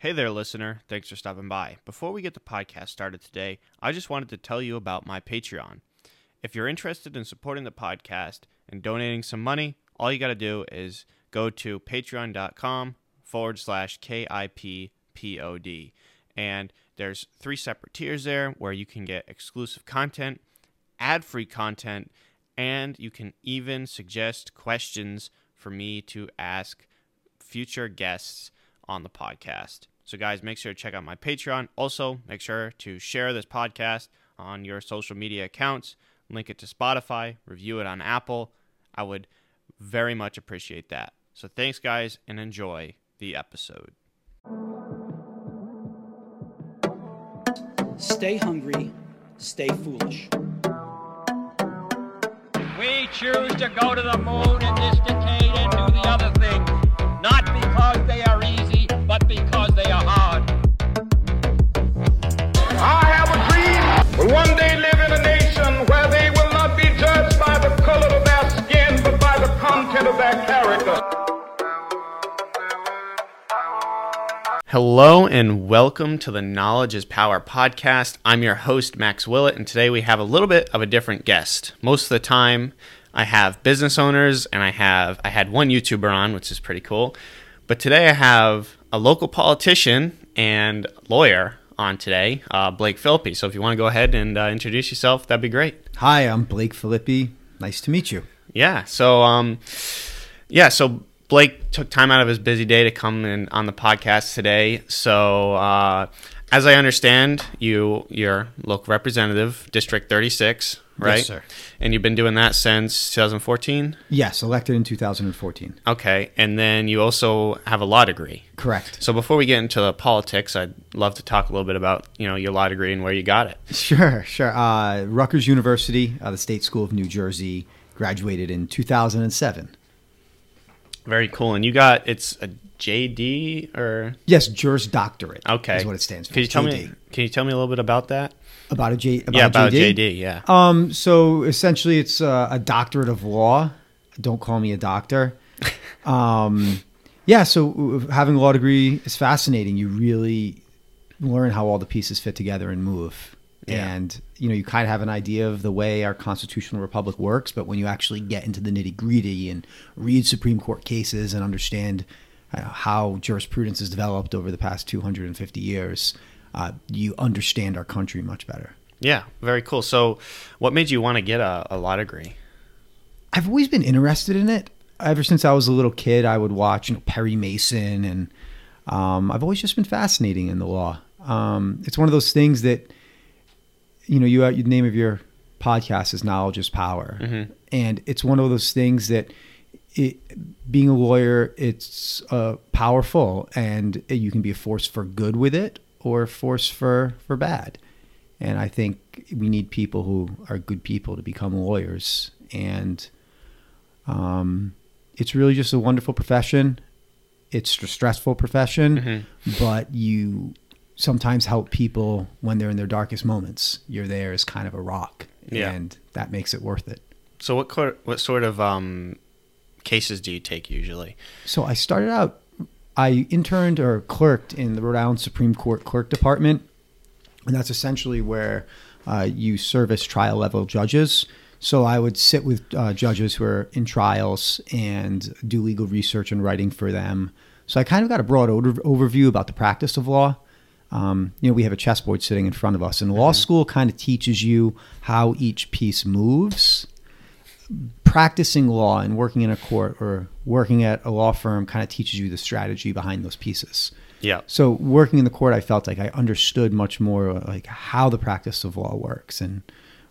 Hey there, listener. Thanks for stopping by. Before we get the podcast started today, I just wanted to tell you about my Patreon. If you're interested in supporting the podcast and donating some money, all you got to do is go to patreon.com forward slash KIPPOD. And there's three separate tiers there where you can get exclusive content, ad free content, and you can even suggest questions for me to ask future guests on the podcast. So, guys, make sure to check out my Patreon. Also, make sure to share this podcast on your social media accounts, link it to Spotify, review it on Apple. I would very much appreciate that. So, thanks, guys, and enjoy the episode. Stay hungry, stay foolish. We choose to go to the moon in this decade Hello and welcome to the Knowledge is Power podcast. I'm your host, Max Willett, and today we have a little bit of a different guest. Most of the time, I have business owners and I have I had one YouTuber on, which is pretty cool. But today I have a local politician and lawyer on today, uh, Blake Filippi. So if you want to go ahead and uh, introduce yourself, that'd be great. Hi, I'm Blake Filippi. Nice to meet you. Yeah. So um, yeah. So Blake took time out of his busy day to come in on the podcast today. So uh, as I understand, you you're local representative, District 36, right? Yes, sir. And you've been doing that since 2014. Yes, elected in 2014. Okay. And then you also have a law degree. Correct. So before we get into the politics, I'd love to talk a little bit about you know your law degree and where you got it. Sure, sure. Uh, Rutgers University, uh, the State School of New Jersey, graduated in 2007. Very cool. And you got it's a JD or Yes, Juris Doctorate. okay is what it stands for. Can you tell JD. me? Can you tell me a little bit about that? about a J? About yeah, a about JD? JD. Yeah. Um, so essentially, it's uh, a doctorate of law. Don't call me a doctor. um, yeah. So having a law degree is fascinating. You really learn how all the pieces fit together and move. Yeah. And you know, you kind of have an idea of the way our constitutional republic works, but when you actually get into the nitty gritty and read Supreme Court cases and understand uh, how jurisprudence has developed over the past 250 years, uh, you understand our country much better. Yeah, very cool. So, what made you want to get a, a law degree? I've always been interested in it. Ever since I was a little kid, I would watch you know, Perry Mason, and um, I've always just been fascinating in the law. Um, it's one of those things that, you know, you, the name of your podcast is "Knowledge is Power," and it's one of those things that, it, being a lawyer, it's uh, powerful, and you can be a force for good with it or a force for for bad. And I think we need people who are good people to become lawyers. And um, it's really just a wonderful profession. It's a stressful profession, but you sometimes help people when they're in their darkest moments. You're there as kind of a rock, Yeah. and that makes it worth it. So, what cor- what sort of um, cases do you take usually? So I started out, I interned or clerked in the Rhode Island Supreme Court Clerk Department, and that's essentially where uh, you service trial level judges. So I would sit with uh, judges who are in trials and do legal research and writing for them. So I kind of got a broad over- overview about the practice of law. Um, you know, we have a chessboard sitting in front of us, and law school kind of teaches you how each piece moves practicing law and working in a court or working at a law firm kind of teaches you the strategy behind those pieces. Yeah. So working in the court, I felt like I understood much more like how the practice of law works and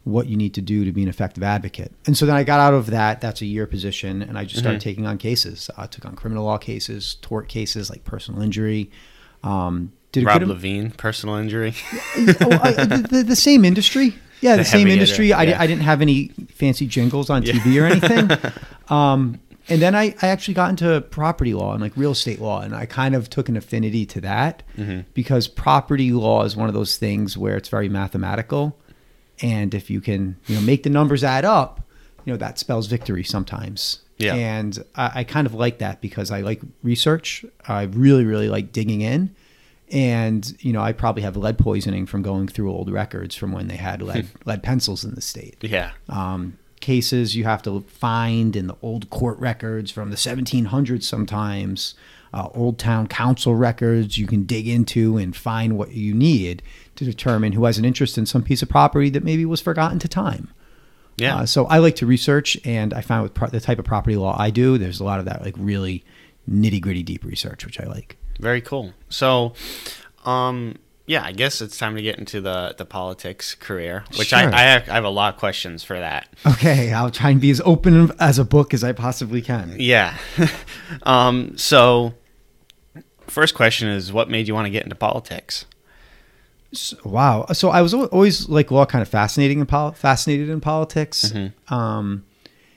what you need to do to be an effective advocate. And so then I got out of that. That's a year position, and I just started taking on cases. I took on criminal law cases, tort cases like personal injury. Um, did Rob Levine, personal injury. oh, I, the, the, same industry. Yeah, The the, same industry. hitter, I, yeah. I didn't have any fancy jingles on TV or anything. um, and then I, I actually got into property law and like real estate law, and I kind of took an affinity to that Mm-hmm. because property law is one of those things where it's very mathematical, and if you can, you know, make the numbers add up, you know, that spells victory sometimes. Yeah. And I, I kind of like that because I like research. I really, really like digging in. And you know, I probably have lead poisoning from going through old records from when they had lead lead pencils in the state. Yeah. Um, cases you have to find in the old court records from the 1700s sometimes, uh, old town council records you can dig into and find what you need to determine who has an interest in some piece of property that maybe was forgotten to time. Yeah. Uh, so I like to research, and I find with pro- the type of property law I do, there's a lot of that like really nitty gritty deep research, which I like. Very cool. So, um, yeah, I guess it's time to get into the the politics career, which Sure. I, I have, I have a lot of questions for that. Okay, I'll try and be as open as a book as I possibly can. Yeah. um, so, first question is, what made you want to get into politics? Wow. So I was always like law kind of fascinating in pol- fascinated in politics. Um,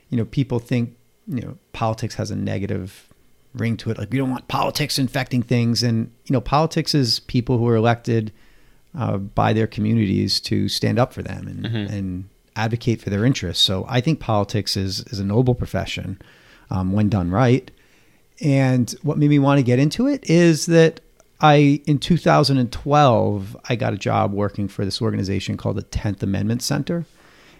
you know, people think you know politics has a negative ring to it. Like we don't want politics infecting things, and you know, politics is people who are elected uh, by their communities to stand up for them and and advocate for their interests. So I think politics is is a noble profession um, when done right. And what made me want to get into it is that I, in 2012, I got a job working for this organization called the 10th Amendment Center.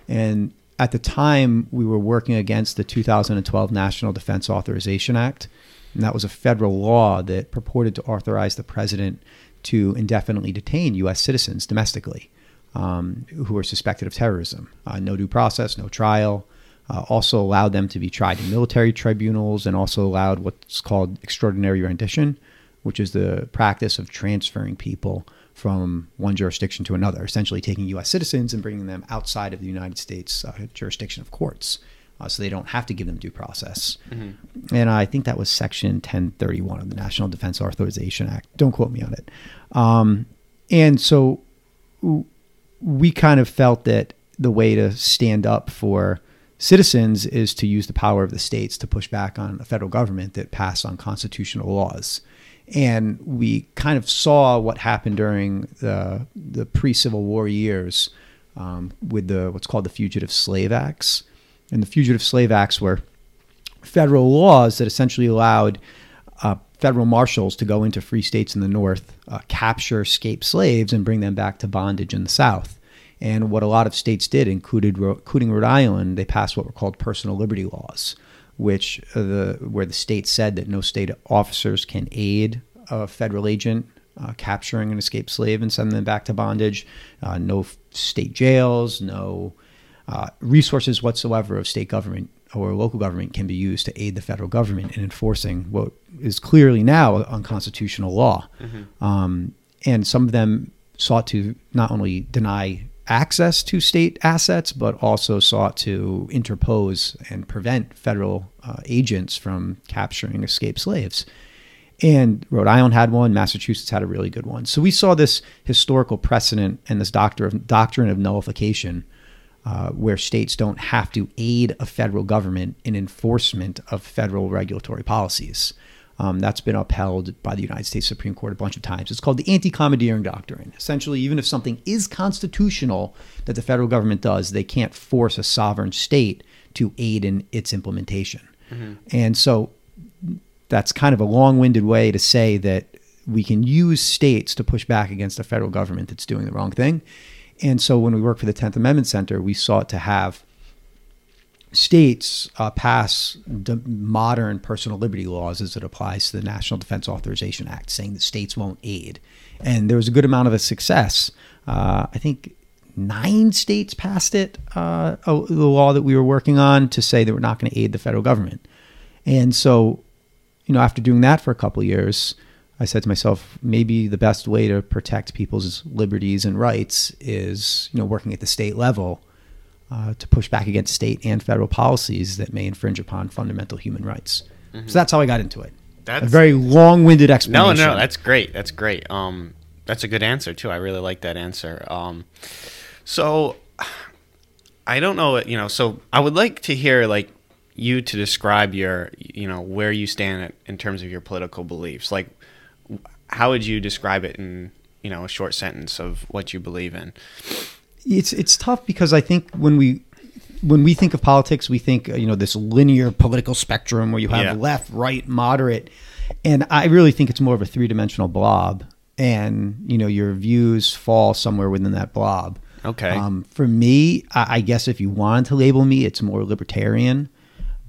And at the time, we were working against the 2012 National Defense Authorization Act. And that was a federal law that purported to authorize the president to indefinitely detain U.S. citizens domestically um, who are suspected of terrorism. Uh, no due process, no trial. Uh, also allowed them to be tried in military tribunals and also allowed what's called extraordinary rendition, which is the practice of transferring people from one jurisdiction to another, essentially taking U.S. citizens and bringing them outside of the United States uh, jurisdiction of courts. Uh, so they don't have to give them due process. And I think that was Section 1031 of the National Defense Authorization Act. Don't quote me on it. Um, and so we kind of felt that the way to stand up for citizens is to use the power of the states to push back on a federal government that passed unconstitutional laws. And we kind of saw what happened during the, the pre Civil War years um, with the what's called the Fugitive Slave Acts. And the Fugitive Slave Acts were federal laws that essentially allowed uh, federal marshals to go into free states in the North, uh, capture escaped slaves, and bring them back to bondage in the South. And what a lot of states did, included including Rhode Island, they passed what were called personal liberty laws, which uh, the where the state said that no state officers can aid a federal agent uh, capturing an escaped slave and sending them back to bondage. Uh, no state jails, no uh, resources whatsoever of state government or local government can be used to aid the federal government in enforcing what is clearly now unconstitutional law. Um, and some of them sought to not only deny access to state assets, but also sought to interpose and prevent federal uh, agents from capturing escaped slaves. And Rhode Island had one, Massachusetts had a really good one. So we saw this historical precedent and this doctor of, doctrine of nullification uh, where states don't have to aid a federal government in enforcement of federal regulatory policies. Um, that's been upheld by the United States Supreme Court a bunch of times. It's called the anti commandeering doctrine. Essentially, even if something is constitutional that the federal government does, they can't force a sovereign state to aid in its implementation. And so that's kind of a long winded way to say that we can use states to push back against a federal government that's doing the wrong thing. And so when we worked for the 10th Amendment Center, we sought to have states uh, pass modern personal liberty laws as it applies to the National Defense Authorization Act, saying that states won't aid. And there was a good amount of a success. Uh, I think nine states passed it, uh, the law that we were working on, to say that we're not going to aid the federal government. And so, you know, after doing that for a couple years, I said to myself, maybe the best way to protect people's liberties and rights is, you know, working at the state level uh, to push back against state and federal policies that may infringe upon fundamental human rights. So that's how I got into it. That's a very long-winded explanation. no, no, that's great. That's great. Um, that's a good answer too. I really like that answer. Um, so I don't know. You know, so I would like to hear like you to describe your, you know, where you stand in terms of your political beliefs. Like, how would you describe it in, you know, a short sentence of what you believe in? it's it's tough because I think when we when we think of politics, we think you know this linear political spectrum where you have Yeah. left, right, moderate, and I really think it's more of a three dimensional blob. and you know your views fall somewhere within that blob. Okay. Um, for me, I, I guess if you wanted to label me, it's more libertarian.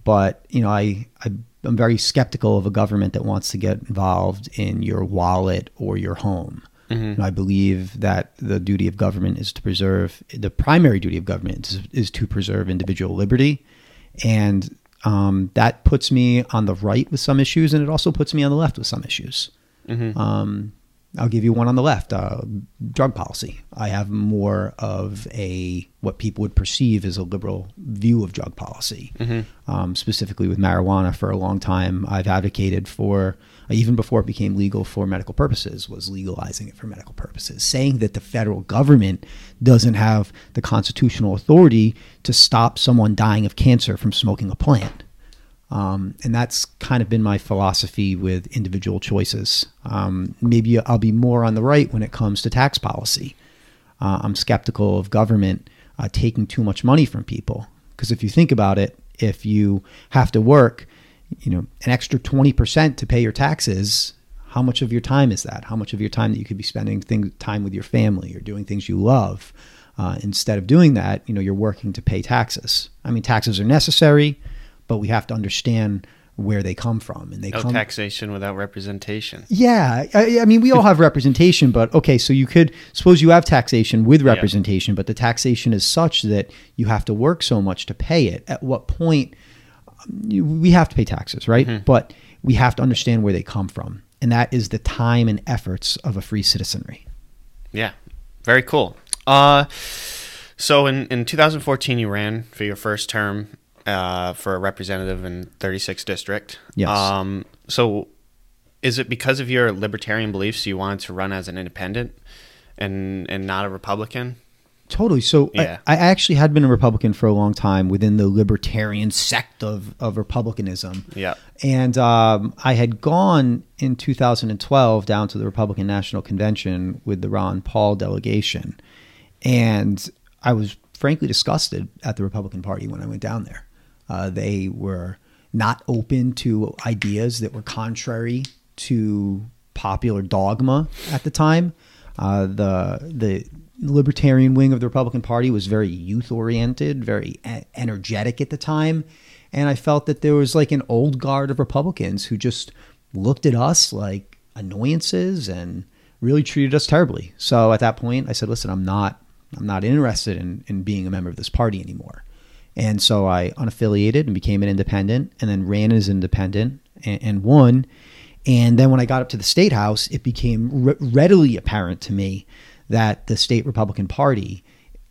But you know, I, I I'm very skeptical of a government that wants to get involved in your wallet or your home. Know, I believe that the duty of government is to preserve the primary duty of government is, is to preserve individual liberty, and um, that puts me on the right with some issues, and it also puts me on the left with some issues. Um, I'll give you one on the left: uh, drug policy. I have more of a what people would perceive as a liberal view of drug policy, um, specifically with marijuana. For a long time, I've advocated for, even before it became legal for medical purposes, was legalizing it for medical purposes, saying that the federal government doesn't have the constitutional authority to stop someone dying of cancer from smoking a plant. Um, and that's kind of been my philosophy with individual choices. Um, maybe I'll be more on the right when it comes to tax policy. Uh, I'm skeptical of government uh, taking too much money from people because if you think about it, if you have to work, you know, an extra 20% to pay your taxes, how much of your time is that? How much of your time that you could be spending time with your family or doing things you love? Uh, instead of doing that, you know, you're working to pay taxes. I mean, taxes are necessary, but we have to understand where they come from, and they no come. taxation without representation. Yeah, I, I mean, we all have representation, but okay, so you could suppose you have taxation with representation, but the taxation is such that you have to work so much to pay it. At what point um, we have to pay taxes, right? But we have to understand where they come from, and that is the time and efforts of a free citizenry. Yeah, very cool. Uh, so in, in 2014, you ran for your first term uh, for a representative in 36th district. Yes. Um, so is it because of your libertarian beliefs you wanted to run as an independent and and not a Republican? Totally. So Yeah. I, I actually had been a Republican for a long time within the libertarian sect of, of Republicanism. Yeah. And um, I had gone in 2012 down to the Republican National Convention with the Ron Paul delegation. And I was frankly disgusted at the Republican Party when I went down there. Uh, they were not open to ideas that were contrary to popular dogma at the time. Uh, the the libertarian wing of the Republican Party was very youth oriented, very energetic at the time, and I felt that there was like an old guard of Republicans who just looked at us like annoyances and really treated us terribly. So at that point, I said, "Listen, I'm not I'm not interested in in being a member of this party anymore." And so I unaffiliated and became an independent, and then ran as independent and, and won. And then when I got up to the state house, it became re- readily apparent to me that the state Republican Party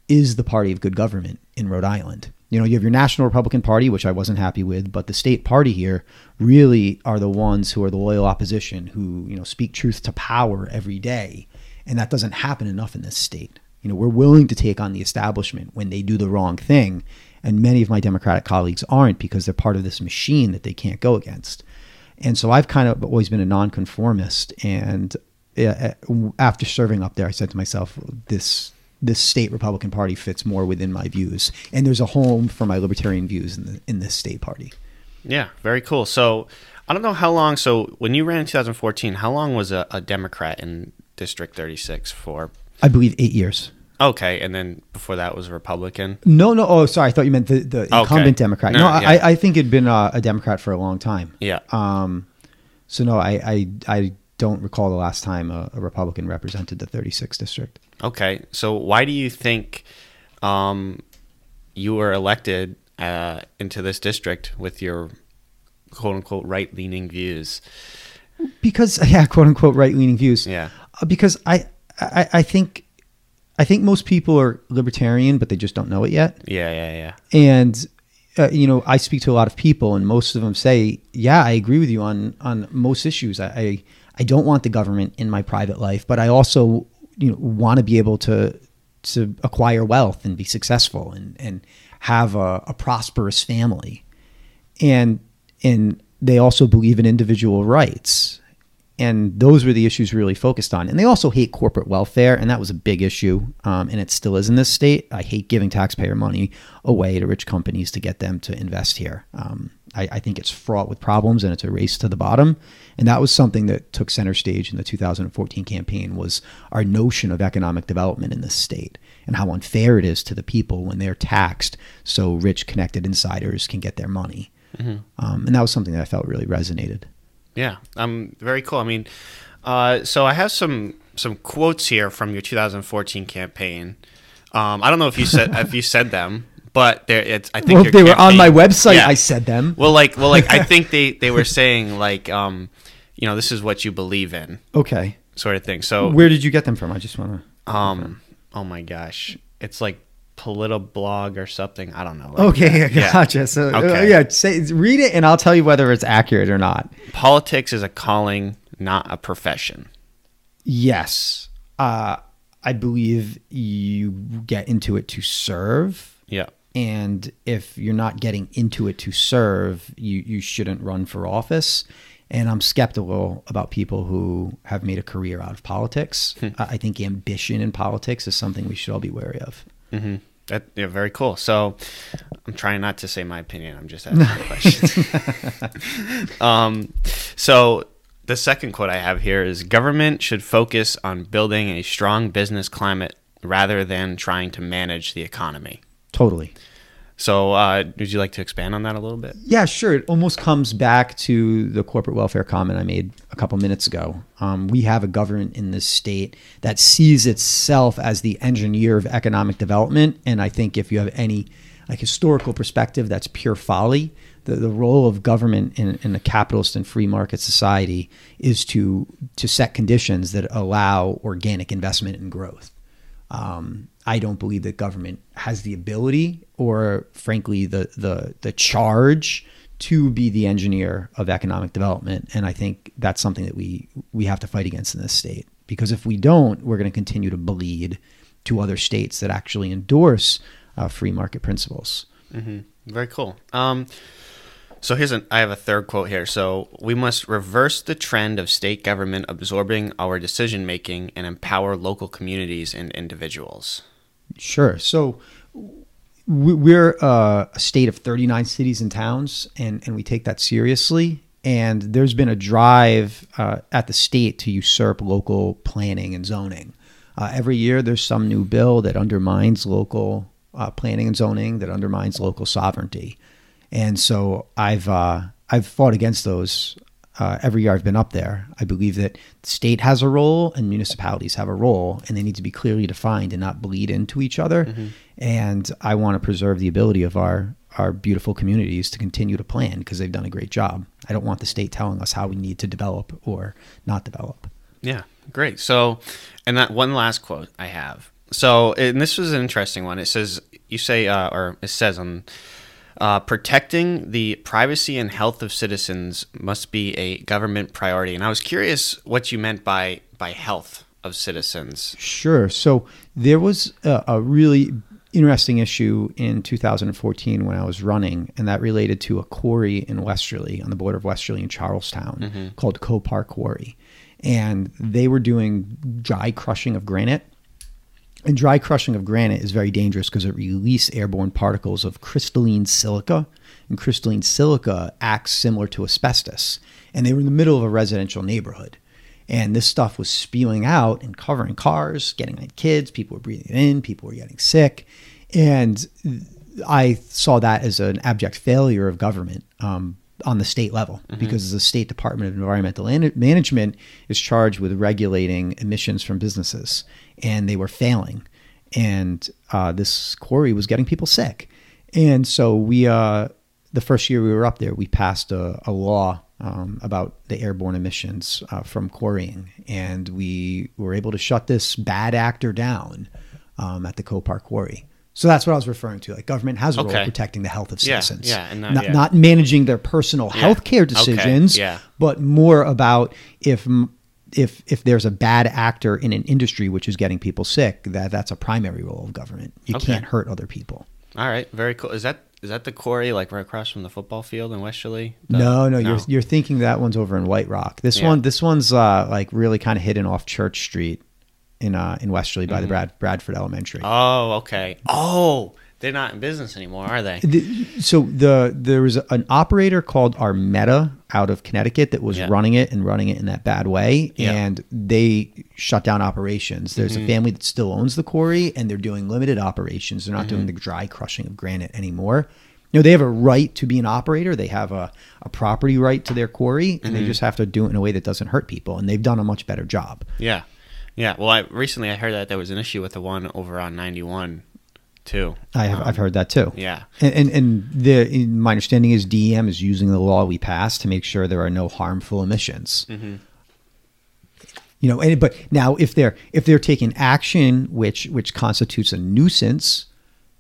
is the party of good government in Rhode Island. You know, you have your National Republican Party, which I wasn't happy with, but the state party here really are the ones who are the loyal opposition who, you know, speak truth to power every day. And that doesn't happen enough in this state. You know, we're willing to take on the establishment when they do the wrong thing. And many of my Democratic colleagues aren't because they're part of this machine that they can't go against. And so I've kind of always been a nonconformist. And uh, after serving up there, I said to myself, this this state Republican Party fits more within my views, and there's a home for my libertarian views in the in this state party. Yeah, very cool. So I don't know how long. So when you ran in 2014, how long was a, a Democrat in District 36 for? I believe eight years. Okay, and then before that was a Republican. No, no. Oh, sorry. I thought you meant the, the incumbent Democrat. No, No, yeah. I, I think it'd been a, a Democrat for a long time. Yeah. Um, so no, I, I, I don't recall the last time a, a Republican represented the 36th district. Okay, so why do you think um, you were elected uh, into this district with your quote unquote right leaning views? Because yeah, quote unquote right leaning views. Yeah. Uh, because I, I, I think, I think most people are libertarian, but they just don't know it yet. Yeah, yeah, yeah. and uh, you know i speak to a lot of people and most of them say yeah i agree with you on on most issues i i, I don't want the government in my private life but i also you know want to be able to to acquire wealth and be successful and and have a, a prosperous family and and they also believe in individual rights and those were the issues really focused on. And they also hate corporate welfare, and that was a big issue, um, and it still is in this state. I hate giving taxpayer money away to rich companies to get them to invest here. Um, I, I think it's fraught with problems and it's a race to the bottom. And that was something that took center stage in the 2014 campaign was our notion of economic development in this state and how unfair it is to the people when they're taxed so rich connected insiders can get their money. Um, and that was something that I felt really resonated. Yeah, um, very cool. I mean, uh, so I have some some quotes here from your 2014 campaign. Um, I don't know if you said if you said them, but there, it's. I think Well, they were on my website, Yeah. I said them. Well, like, well, like I think they they were saying like, um, you know, this is what you believe in, Okay. sort of thing. So, Where did you get them from? I just want to. um, oh my gosh, it's like Politoblog or something. I don't know. like Okay, that. Yeah. gotcha. So, uh, Okay. yeah, say, read it and I'll tell you whether it's accurate or not. Politics is a calling, not a profession. Yes. Uh, I believe you get into it to serve. Yeah. And if you're not getting into it to serve, you, you shouldn't run for office. And I'm skeptical about people who have made a career out of politics. Hmm. I think ambition in politics is something we should all be wary of. Mm-hmm. That, yeah, very cool. So, I'm trying not to say my opinion. I'm just asking questions. um, so the second quote I have here is: "Government should focus on building a strong business climate rather than trying to manage the economy." Totally. So, uh, would you like to expand on that a little bit? Yeah, sure. It almost comes back to the corporate welfare comment I made a couple minutes ago. Um, we have a government in this state that sees itself as the engineer of economic development, and I think if you have any like historical perspective, that's pure folly. The, the role of government in, in a capitalist and free market society is to to set conditions that allow organic investment and growth. Um, I don't believe that government has the ability or, frankly, the, the, the charge to be the engineer of economic development. And I think that's something that we, we have to fight against in this state. Because if we don't, we're going to continue to bleed to other states that actually endorse uh, free market principles. Very cool. Um, so here's an I have a third quote here. So we must reverse the trend of state government absorbing our decision making and empower local communities and individuals. Sure. So we- we're uh, a state of 39 cities and towns, and, and we take that seriously. And there's been a drive uh, at the state to usurp local planning and zoning. Uh, every year, there's some new bill that undermines local uh, planning and zoning, that undermines local sovereignty. And so I've uh, I've fought against those uh, every year I've been up there. I believe that the state has a role and municipalities have a role, and they need to be clearly defined and not bleed into each other. And I want to preserve the ability of our our beautiful communities to continue to plan because they've done a great job. I don't want the state telling us how we need to develop or not develop. Yeah, great. So, and that one last quote I have. So, and this was an interesting one. It says, you say, uh, or it says on, uh, protecting the privacy and health of citizens must be a government priority. And I was curious what you meant by by health of citizens. Sure. So there was a, a really interesting issue in 2014 when I was running, and that related to a quarry in Westerly on the border of Westerly and Charlestown called Copar Quarry. And they were doing dry crushing of granite. And dry crushing of granite is very dangerous because it releases airborne particles of crystalline silica. And crystalline silica acts similar to asbestos. And they were in the middle of a residential neighborhood. And this stuff was spewing out and covering cars, getting on kids. People were breathing it in. People were getting sick. And I saw that as an abject failure of government um, on the state level because the State Department of Environmental Management is charged with regulating emissions from businesses, and they were failing. And uh, this quarry was getting people sick. And so we, uh, the first year we were up there, we passed a, a law um, about the airborne emissions uh, from quarrying, and we were able to shut this bad actor down um, at the Copar Quarry. So that's what I was referring to. Like government has a role Okay. protecting the health of Yeah, citizens, yeah, and that- not, yeah. not managing their personal Yeah. health care Okay, decisions, yeah. but more about if if if there's a bad actor in an industry which is getting people sick, that that's a primary role of government. You Okay. can't hurt other people. All right, very cool. Is that is that the quarry like right across from the football field in Westerly? The- no, no, you're you're thinking that one's over in White Rock. This Yeah. one, this one's uh, like really kind of hidden off Church Street, in uh, in Westerly by the Brad Bradford Elementary. Oh, okay. Oh, they're not in business anymore, are they? The- so the there was an operator called Armetta out of Connecticut that was Yeah. running it and running it in that bad way, Yeah. and they shut down operations. There's a mm-hmm. family that still owns the quarry, and they're doing limited operations. They're not doing mm-hmm. the dry crushing of granite anymore. You know, they have a right to be an operator. They have a, a property right to their quarry, and they mm-hmm. just have to do it in a way that doesn't hurt people. And they've done a much better job. Yeah, yeah. Well, I recently I heard that there was an issue with the one over on ninety one, too. I have, I've heard that too. Yeah. And, and, and the in- my understanding is DEM is using the law we passed to make sure there are no harmful emissions. You know, and, but now if they're if they're taking action which which constitutes a nuisance,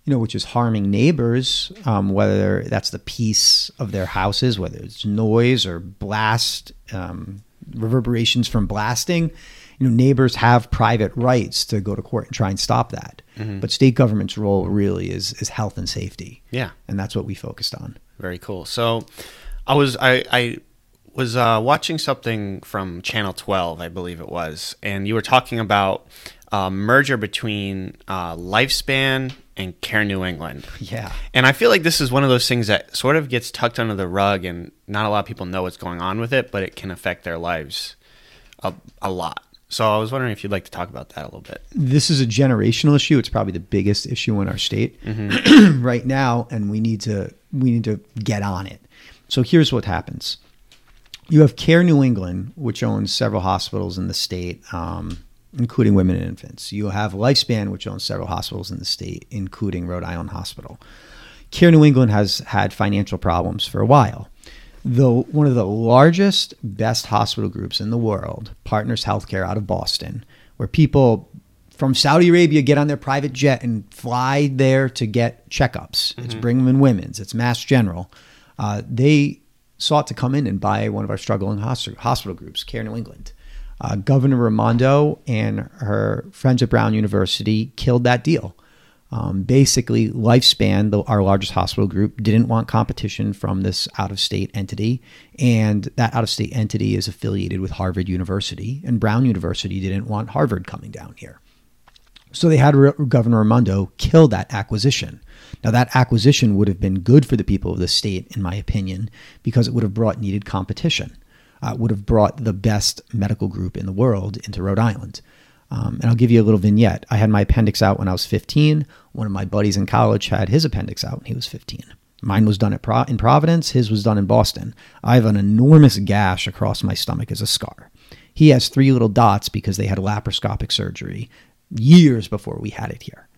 you know, which is harming neighbors, um, whether that's the peace of their houses, whether it's noise or blast, um, reverberations from blasting, you know, neighbors have private rights to go to court and try and stop that. But state government's role really is is health and safety. Yeah. and that's what we focused on. Very cool. So, I was I I was uh, watching something from Channel Twelve, I believe it was, and you were talking about a merger between uh, Lifespan and Care New England. Yeah. And I feel like this is one of those things that sort of gets tucked under the rug, and not a lot of people know what's going on with it, but it can affect their lives a, a lot. So I was wondering if you'd like to talk about that a little bit. this is a generational issue. It's probably the biggest issue in our state right now, and we need to we need to get on it. So here's what happens: you have Care New England, which owns several hospitals in the state, um, including women and infants. You have Lifespan, which owns several hospitals in the state, including Rhode Island Hospital. Care New England has had financial problems for a while. The one of the largest, best hospital groups in the world, Partners Healthcare out of Boston, where people from Saudi Arabia get on their private jet and fly there to get checkups. It's Brigham and Women's, it's Mass General. Uh, they sought to come in and buy one of our struggling hos- hospital groups, Care New England. Uh, Governor Raimondo and her friends at Brown University killed that deal. Um, basically, Lifespan, the, our largest hospital group, didn't want competition from this out of state entity. And that out of state entity is affiliated with Harvard University. And Brown University didn't want Harvard coming down here. So they had Re- Governor Raimondo kill that acquisition. Now, that acquisition would have been good for the people of the state, in my opinion, because it would have brought needed competition. Uh, would have brought the best medical group in the world into Rhode Island. Um, and I'll give you a little vignette. I had my appendix out when I was 15. One of my buddies in college had his appendix out when he was 15. Mine was done at Pro- in Providence. His was done in Boston. I have an enormous gash across my stomach as a scar. He has three little dots because they had laparoscopic surgery years before we had it here.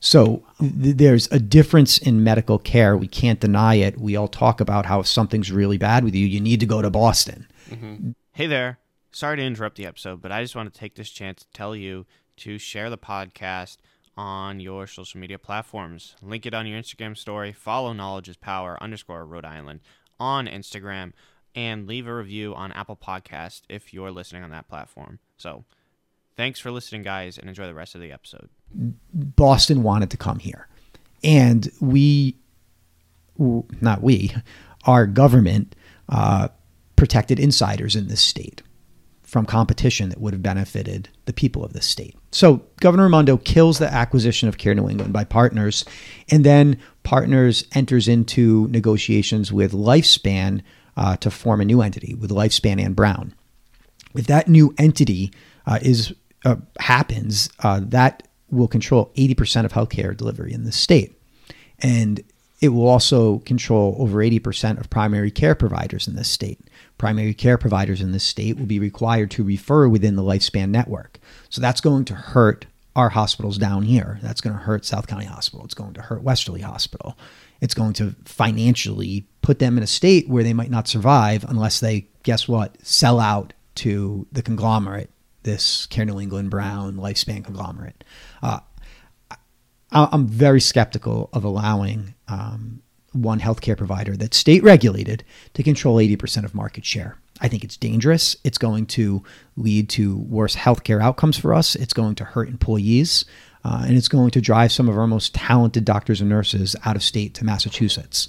So th- there's a difference in medical care. We can't deny it. We all talk about how if something's really bad with you, you need to go to Boston. Hey there. Sorry to interrupt the episode, but I just want to take this chance to tell you to share the podcast on your social media platforms. Link it on your Instagram story. Follow Knowledge is Power underscore Rhode Island on Instagram and leave a review on Apple Podcast if you're listening on that platform. So thanks for listening, guys, and enjoy the rest of the episode. Boston wanted to come here. And we, not we, our government uh, protected insiders in this state from competition that would have benefited the people of this state. So Governor Raimondo kills the acquisition of Care New England by Partners, and then Partners enters into negotiations with Lifespan uh, to form a new entity with Lifespan and Brown if that new entity uh, is uh, happens, uh, that will control 80% of healthcare delivery in the state, and it will also control over 80% of primary care providers in this state. Primary care providers in this state will be required to refer within the lifespan network. So that's going to hurt our hospitals down here. That's going to hurt South County Hospital. It's going to hurt Westerly Hospital. It's going to financially put them in a state where they might not survive unless they, guess what, sell out to the conglomerate, this Care New England Brown lifespan conglomerate. Uh, I- I'm very skeptical of allowing um, one healthcare provider that's state regulated to control 80% of market share. I think it's dangerous. It's going to lead to worse healthcare outcomes for us. It's going to hurt employees. Uh, and it's going to drive some of our most talented doctors and nurses out of state to Massachusetts,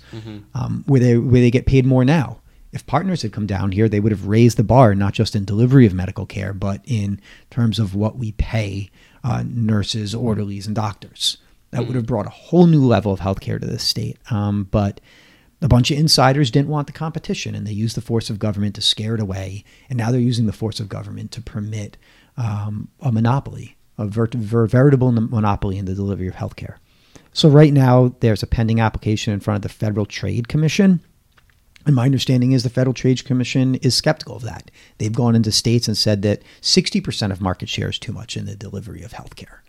um, where they where they get paid more now. if partners had come down here, they would have raised the bar, not just in delivery of medical care, but in terms of what we pay uh, nurses, orderlies, and doctors. That would have brought a whole new level of healthcare to this state. Um, but a bunch of insiders didn't want the competition and they used the force of government to scare it away. And now they're using the force of government to permit um, a monopoly, a ver- ver- veritable monopoly in the delivery of healthcare. So, right now, there's a pending application in front of the Federal Trade Commission. And my understanding is the Federal Trade Commission is skeptical of that. They've gone into states and said that 60% of market share is too much in the delivery of healthcare.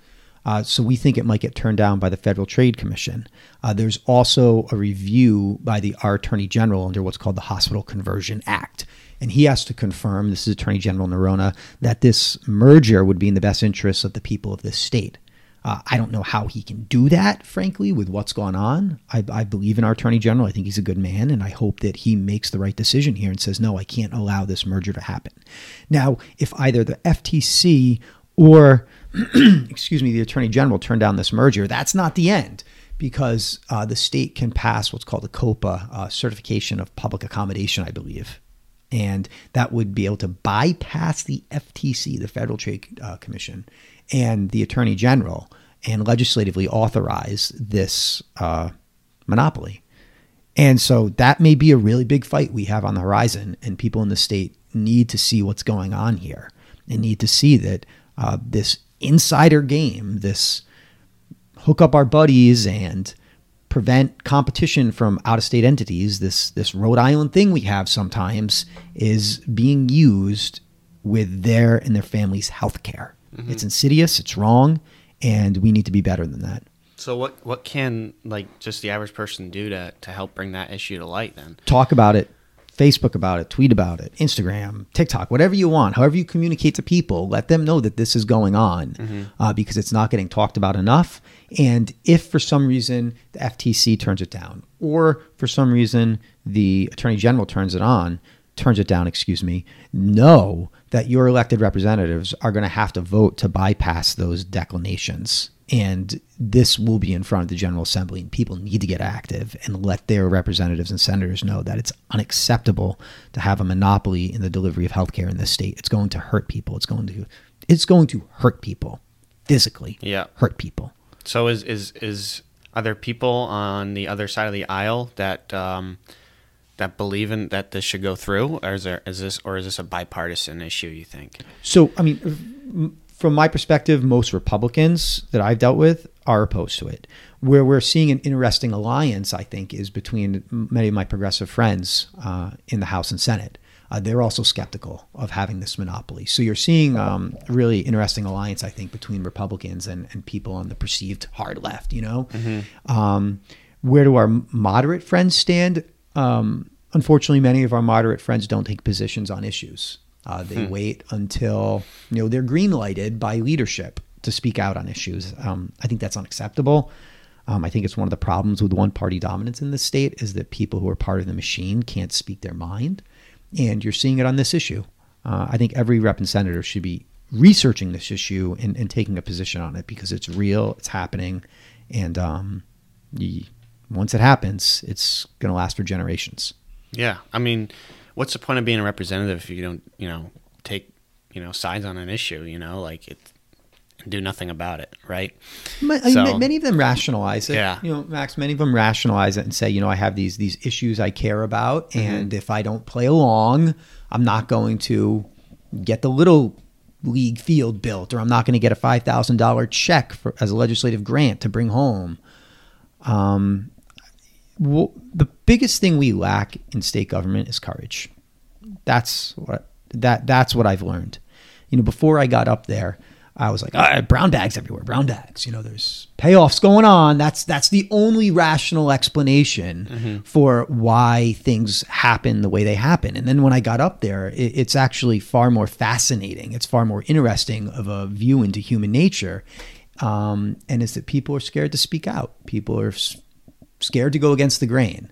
Uh, so we think it might get turned down by the Federal Trade Commission. Uh, there's also a review by the our Attorney General under what's called the Hospital Conversion Act. And he has to confirm, this is Attorney General Neronha, that this merger would be in the best interests of the people of this state. Uh, I don't know how he can do that, frankly, with what's gone on. I, I, believe in our attorney general. I think he's a good man, and I hope that he makes the right decision here and says, no, I can't allow this merger to happen. Now, if either the FTC or, excuse me, the attorney general turned down this merger, that's not the end because uh, the state can pass what's called a COPA, uh, certification of public accommodation, I believe. And that would be able to bypass the FTC, the Federal Trade uh, Commission, and the attorney general and legislatively authorize this uh, monopoly. And so that may be a really big fight we have on the horizon, and people in the state need to see what's going on here and need to see that uh, this insider game, this hook up our buddies and prevent competition from out of state entities, this this Rhode Island thing we have sometimes is being used with their and their families' health care. Mm-hmm. It's insidious, it's wrong, and we need to be better than that. So what what can like just the average person do to to help bring that issue to light then? Talk about it. Facebook about it, tweet about it, Instagram, TikTok, whatever you want, however you communicate to people, let them know that this is going on mm-hmm. uh, because it's not getting talked about enough. And if for some reason the FTC turns it down, or for some reason the Attorney General turns it on, turns it down, excuse me, know that your elected representatives are going to have to vote to bypass those declinations. And this will be in front of the General Assembly, and people need to get active and let their representatives and senators know that it's unacceptable to have a monopoly in the delivery of healthcare in this state. It's going to hurt people. It's going to it's going to hurt people physically. Yeah, hurt people. So is is is are there people on the other side of the aisle that um, that believe in that this should go through, or is there is this or is this a bipartisan issue? You think? So, I mean, from my perspective, most Republicans that I've dealt with are opposed to it. Where we're seeing an interesting alliance, I think, is between many of my progressive friends uh, in the House and Senate. Uh, they're also skeptical of having this monopoly. So you're seeing um, a really interesting alliance, I think, between Republicans and, and people on the perceived hard left. You know, mm-hmm. um, where do our moderate friends stand? Um, unfortunately, many of our moderate friends don't take positions on issues. Uh, they hmm. wait until you know they're green lighted by leadership to speak out on issues. Um, I think that's unacceptable. Um, I think it's one of the problems with one party dominance in the state is that people who are part of the machine can't speak their mind, and you're seeing it on this issue. Uh, I think every rep and senator should be researching this issue and, and, taking a position on it because it's real, it's happening, and um, you, once it happens, it's going to last for generations. Yeah, I mean, what's the point of being a representative if you don't, you know, take, you know, sides on an issue? You know, like it, do nothing about it, right? so, many of them rationalize it. Yeah. You know, Max, many of them rationalize it and say, you know, I have these these issues I care about, mm-hmm. and if I don't play along, I'm not going to get the little league field built, or I'm not going to get a five thousand dollar check for, as a legislative grant to bring home. Um, well, the biggest thing we lack in state government is courage. That's what that that's what I've learned. You know, before I got up there, I was like, ah, brown bags everywhere, brown bags. You know, there's payoffs going on. That's that's the only rational explanation mm-hmm. for why things happen the way they happen. And then when I got up there, it, it's actually far more fascinating. It's far more interesting of a view into human nature. Um, and it's that people are scared to speak out. People are scared to go against the grain.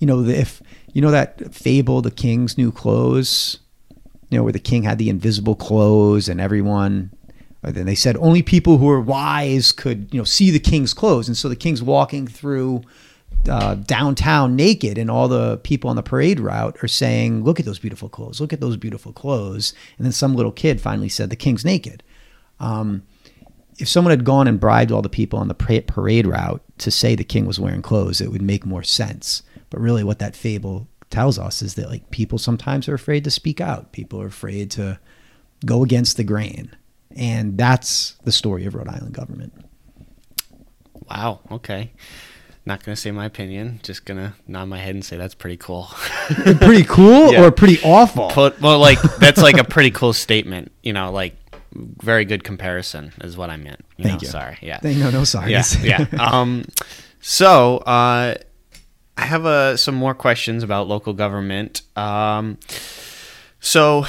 You know, if you know that fable, the king's new clothes, you know, where the king had the invisible clothes and everyone and then they said only people who are wise could, you know, see the king's clothes. And so the king's walking through uh, downtown naked, and all the people on the parade route are saying, "Look at those beautiful clothes! Look at those beautiful clothes!" And then some little kid finally said, "The king's naked." Um, if someone had gone and bribed all the people on the parade route to say the king was wearing clothes, it would make more sense. But really, what that fable tells us is that like people sometimes are afraid to speak out. People are afraid to go against the grain, and that's the story of Rhode Island government. Wow. Okay. Not gonna say my opinion. Just gonna nod my head and say that's pretty cool. pretty cool Yeah. or pretty awful? But well, like that's like a pretty cool statement. You know, like very good comparison is what I meant. You Thank know, you. Sorry. Yeah. Thank- no, no, sorry. Yeah. yeah. Um. So, uh, I have uh, some more questions about local government. Um. So,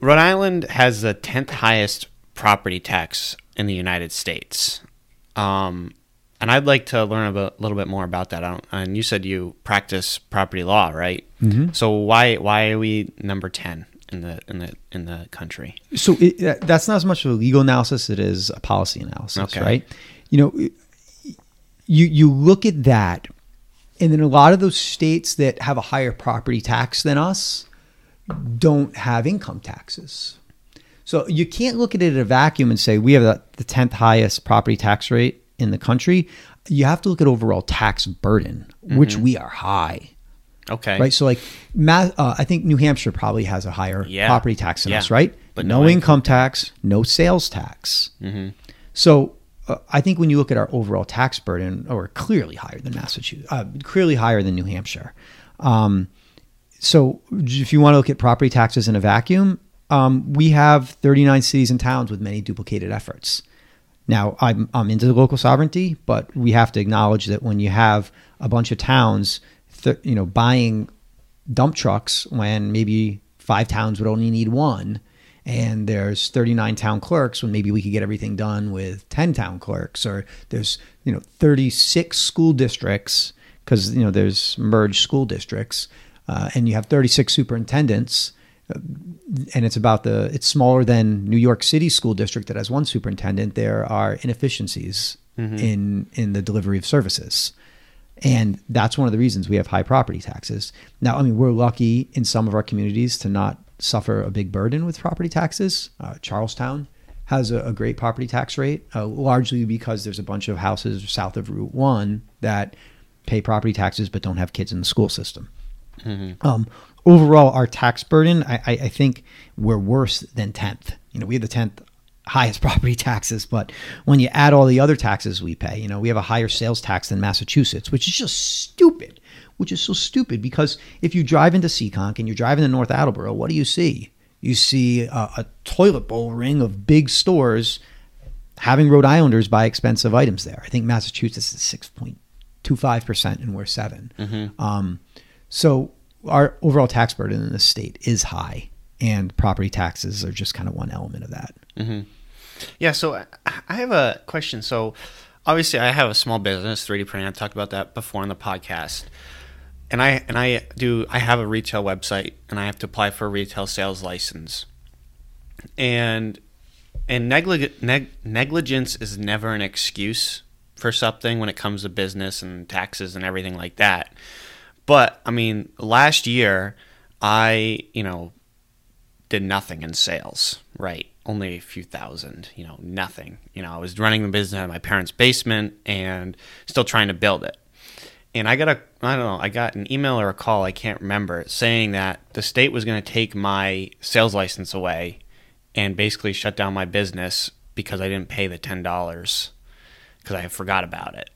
Rhode Island has the tenth highest property tax in the United States. Um, and I'd like to learn a bit- little bit more about that. I don't, and you said you practice property law, right? Mm-hmm. So why why are we number ten in the in the in the country? So it, that's not as much of a legal analysis; it is a policy analysis, Okay. right? You know, you you look at that, and then a lot of those states that have a higher property tax than us don't have income taxes. So you can't look at it in a vacuum and say we have the, the 10th highest property tax rate in the country. You have to look at overall tax burden, which we are high Okay. right? So like, uh, I think New Hampshire probably has a higher Yeah. property tax than Yeah. us, right? But no, no income tax, no sales tax. So uh, I think when you look at our overall tax burden, oh, we're clearly higher than Massachusetts, uh, clearly higher than New Hampshire. Um, so if you want to look at property taxes in a vacuum, um, we have 39 cities and towns with many duplicated efforts. Now, I'm, I'm into the local sovereignty, but we have to acknowledge that when you have a bunch of towns, th- you know, buying dump trucks when maybe five towns would only need one, and there's 39 town clerks when maybe we could get everything done with 10 town clerks, or there's you know 36 school districts because you know there's merged school districts, uh, and you have 36 superintendents and it's about the it's smaller than New York City school district that has one superintendent. There are inefficiencies in in the delivery of services, and that's one of the reasons we have high property taxes. Now, I mean, we're lucky in some of our communities to not suffer a big burden with property taxes. Uh, Charlestown has a, a great property tax rate, uh, largely because there's a bunch of houses south of Route One that pay property taxes but don't have kids in the school system. Um, overall, our tax burden, I, I, I think we're worse than 10th. You know, we have the 10th highest property taxes, but when you add all the other taxes we pay, you know, we have a higher sales tax than Massachusetts, which is just stupid, which is so stupid because if you drive into Seekonk and you're driving to North Attleboro, what do you see? You see a, a toilet bowl ring of big stores having Rhode Islanders buy expensive items there. I think Massachusetts is 6.25% and we're 7 um, so our overall tax burden in the state is high, and property taxes are just kind of one element of that. Yeah, so I have a question. So obviously, I have a small business, 3D printing. I talked about that before on the podcast. And I and I do I have a retail website and I have to apply for a retail sales license. And and neglig- neg- negligence is never an excuse for something when it comes to business and taxes and everything like that. But I mean, last year I, you know, did nothing in sales, right? Only a few thousand, you know, nothing. You know, I was running the business out of my parents' basement and still trying to build it. And I got a, I don't know, I got an email or a call, I can't remember, saying that the state was going to take my sales license away and basically shut down my business because I didn't pay the $10 because I forgot about it.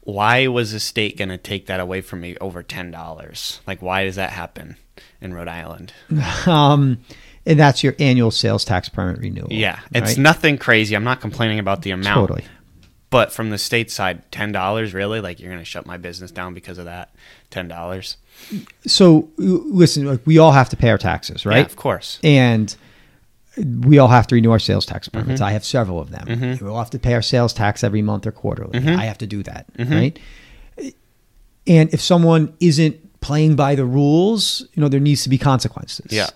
Why was the state going to take that away from me over $10? Like, why does that happen in Rhode Island? Um, and that's your annual sales tax permit renewal. Yeah, it's right? nothing crazy. I'm not complaining about the amount. Totally. But from the state side, ten dollars really? Like you're gonna shut my business down because of that? Ten dollars? So listen, like we all have to pay our taxes, right? Yeah, of course. and we all have to renew our sales tax Mm-hmm. permits. I have several of them. We all have to pay our sales tax every month or quarterly. Mm-hmm. I have to do that, right? And if someone isn't playing by the rules, you know, there needs to be consequences. Yeah.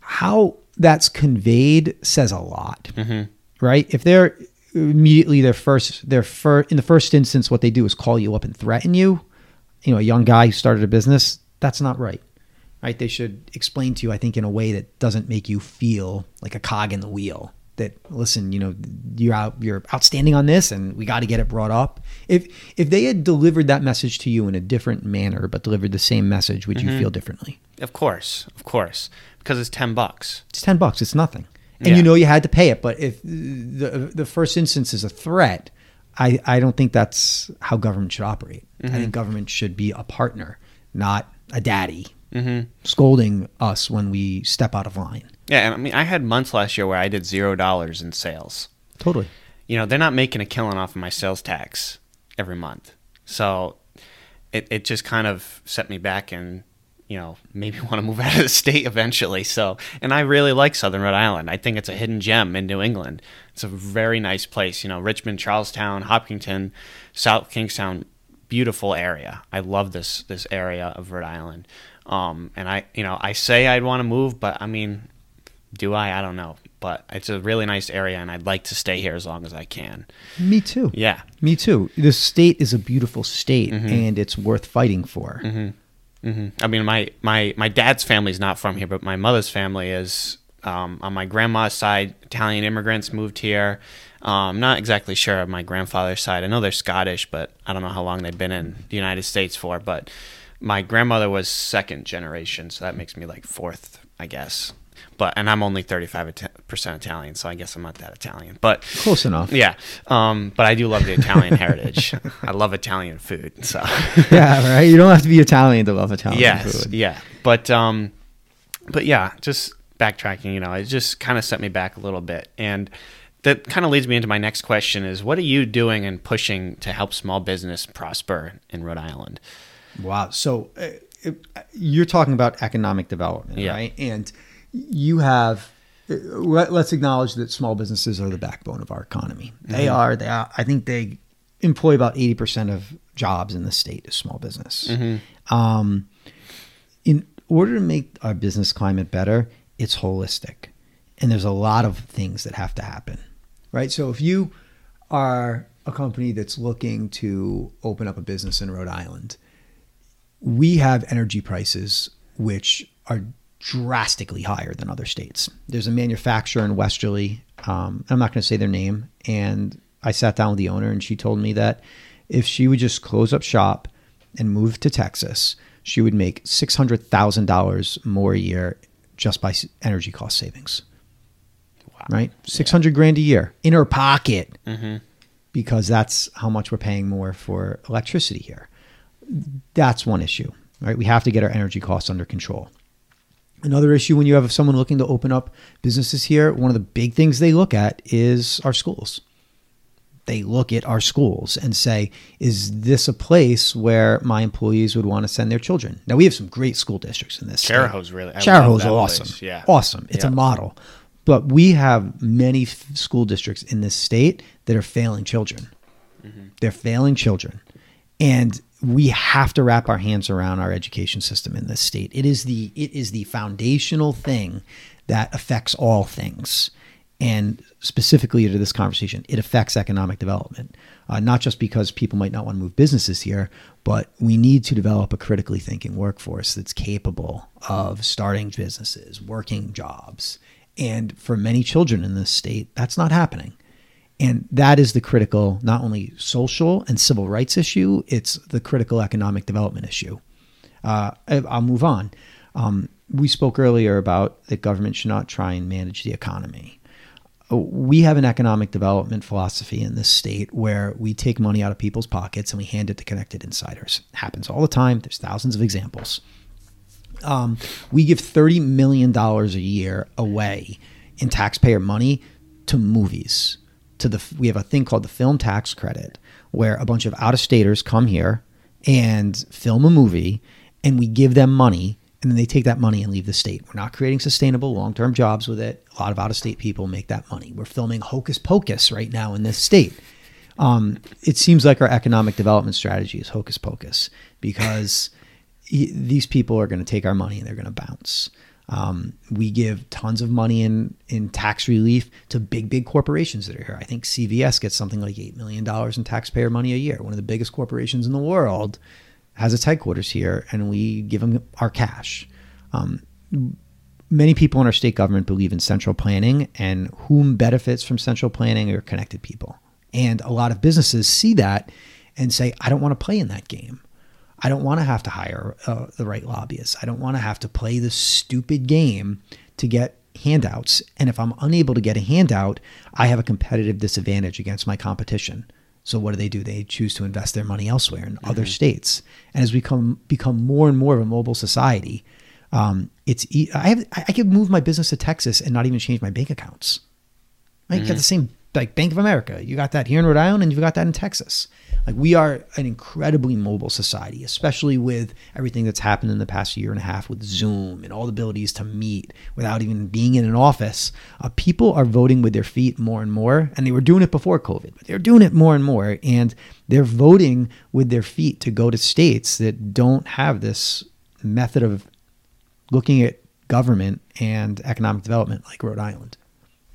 How that's conveyed says a lot, Mm-hmm. right? If they're immediately their first their first in the first instance what they do is call you up and threaten you you know a young guy who started a business that's not right right they should explain to you i think in a way that doesn't make you feel like a cog in the wheel that listen you know you're out you're outstanding on this and we got to get it brought up. If if they had delivered that message to you in a different manner but delivered the same message would you mm-hmm. feel differently? Of course, of course, because it's ten bucks. it's 10 bucks it's nothing. And Yeah. you know you had to pay it but if the the first instance is a threat i i don't think that's how government should operate. I mm-hmm. think government should be a partner not a daddy mm-hmm. scolding us when we step out of line Yeah, I mean, I had months last year where I did zero dollars in sales. totally You know, they're not making a killing off of my sales tax every month, so it it just kind of set me back and you know maybe want to move out of the state eventually. So, and I really like Southern Rhode Island. I think it's a hidden gem in New England. It's a very nice place. You know, Richmond, Charlestown, Hopkinton, South Kingstown, beautiful area. I love this this area of Rhode Island. Um, and I, you know, I say I'd want to move, but I mean, do I? I don't know. But it's a really nice area, and I'd like to stay here as long as I can. me too Yeah. me too this state is a beautiful state and it's worth fighting for hmm I mean, my, my, my dad's family's not from here, but my mother's family is. Um, on my grandma's side, Italian immigrants moved here. I'm um, not exactly sure of my grandfather's side. I know they're Scottish, but I don't know how long they've been in the United States for. But my grandmother was second generation, so that makes me like fourth, I guess. But and I'm only 35 percent Italian, so I guess I'm not that Italian. But close enough yeah, um, but I do love the Italian heritage. I love Italian food, so yeah right you don't have to be italian to love italian yes, food yeah. But um, but yeah, just backtracking. You know, it just kind of set me back a little bit, and that kind of leads me into my next question: is what are you doing and pushing to help small business prosper in Rhode Island? Wow. So uh, it- you're talking about economic development, Yeah. right? And you have. Let, let's acknowledge that small businesses are the backbone of our economy. They are. They are. I think they employ about eighty percent of jobs in the state is small business. Um, in order to make our business climate better, it's holistic, and there's a lot of things that have to happen, right? So if you are a company that's looking to open up a business in Rhode Island, we have energy prices which are drastically higher than other states. There's a manufacturer in Westerly. Um, I'm not going to say their name. And I sat down with the owner, and she told me that if she would just close up shop and move to Texas, she would make $600,000 more a year just by energy cost savings. Right? 600 grand a year in her pocket because that's how much we're paying more for electricity here that's one issue right we have to get our energy costs under control another issue when you have someone looking to open up businesses here one of the big things they look at is our schools. They look at our schools and say is this a place where my employees would want to send their children? Now we have some great school districts in this state. Chariho's really- Chariho's awesome. place, yeah. awesome. It's a model. But we have many f- school districts in this state that are failing children. Mm-hmm. They're failing children. And we have to wrap our hands around our education system in this state. It is the it is the foundational thing that affects all things. And specifically to this conversation, it affects economic development. Uh, not just because people might not want to move businesses here, but we need to develop a critically thinking workforce that's capable of starting businesses, working jobs. And for many children in this state, that's not happening. And that is the critical, not only social and civil rights issue, it's the critical economic development issue. Uh, I'll move on. Um, we spoke earlier about that government should not try and manage the economy. Uh, We have an economic development philosophy in this state where we take money out of people's pockets and we hand it to connected insiders. happens all the time. There's thousands of examples um, we give $30 million a year away in taxpayer money to movies. To the we have a thing called the film tax credit, where a bunch of out of staters come here and film a movie, and we give them money, and then they take that money and leave the state. We're not creating sustainable long term jobs with it. A lot of out of state people make that money. We're filming Hocus Pocus right now in this state. Um, it seems like our economic development strategy is hocus pocus because these people are going to take our money and they're going to bounce. Um, we give tons of money in in tax relief to big big corporations that are here. I think CVS gets something like eight million dollars in taxpayer money a year. One of the biggest corporations in the world has its headquarters here, and we give them our cash. Um, many people in our state government believe in central planning, and whom benefits from central planning are connected people. And a lot of businesses see that and say, I don't want to play in that game. I don't want to have to hire uh, the right lobbyists. I don't want to have to play this stupid game to get handouts. And if I'm unable to get a handout, I have a competitive disadvantage against my competition. So what do they do? They choose to invest their money elsewhere in other states. And as we come become more and more of a mobile society, um, it's I have I could move my business to Texas and not even change my bank accounts. Right? You got the same like Bank of America. You got that here in Rhode Island, and you've got that in Texas. Like we are an incredibly mobile society, especially with everything that's happened in the past year and a half with Zoom and all the abilities to meet without even being in an office. Uh, people are voting with their feet more and more, and they were doing it before COVID, but they're doing it more and more, and they're voting with their feet to go to states that don't have this method of looking at government and economic development like Rhode Island.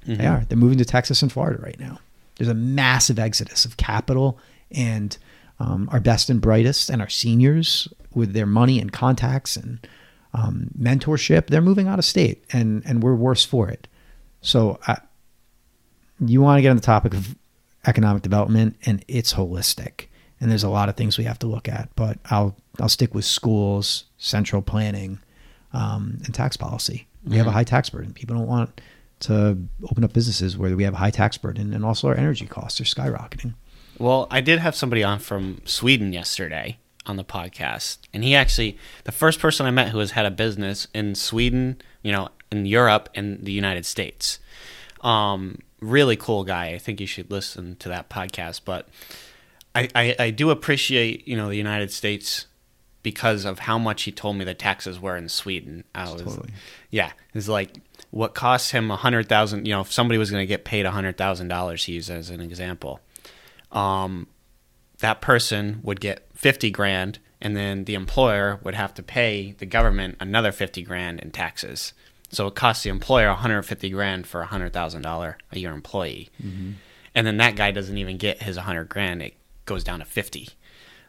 They are. They're moving to Texas and Florida right now. There's a massive exodus of capital and um, our best and brightest and our seniors with their money and contacts and um, mentorship. They're moving out of state, and and we're worse for it. So, I, you want to get on the topic of economic development, and it's holistic. And there's a lot of things we have to look at, but I'll I'll stick with schools, central planning, um, and tax policy. We have a high tax burden. People don't want to open up businesses where we have a high tax burden, and also our energy costs are skyrocketing. Well, I did have somebody on from Sweden yesterday on the podcast, and he actually the first person I met who has had a business in Sweden, you know, in Europe and the United States. Um, really cool guy. I think you should listen to that podcast. But I, I, I do appreciate you know the United States because of how much he told me the taxes were in Sweden. I was, Totally. yeah, it's like what costs him a hundred thousand. You know, if somebody was going to get paid a hundred thousand dollars, he used as an example. Um, that person would get 50 grand and then the employer would have to pay the government another 50 grand in taxes so it costs the employer 150 grand for a hundred thousand dollar a year employee and then that guy doesn't even get his 100 grand it goes down to 50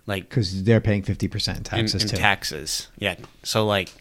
like because they're paying 50% in in, taxes in too. taxes yeah so like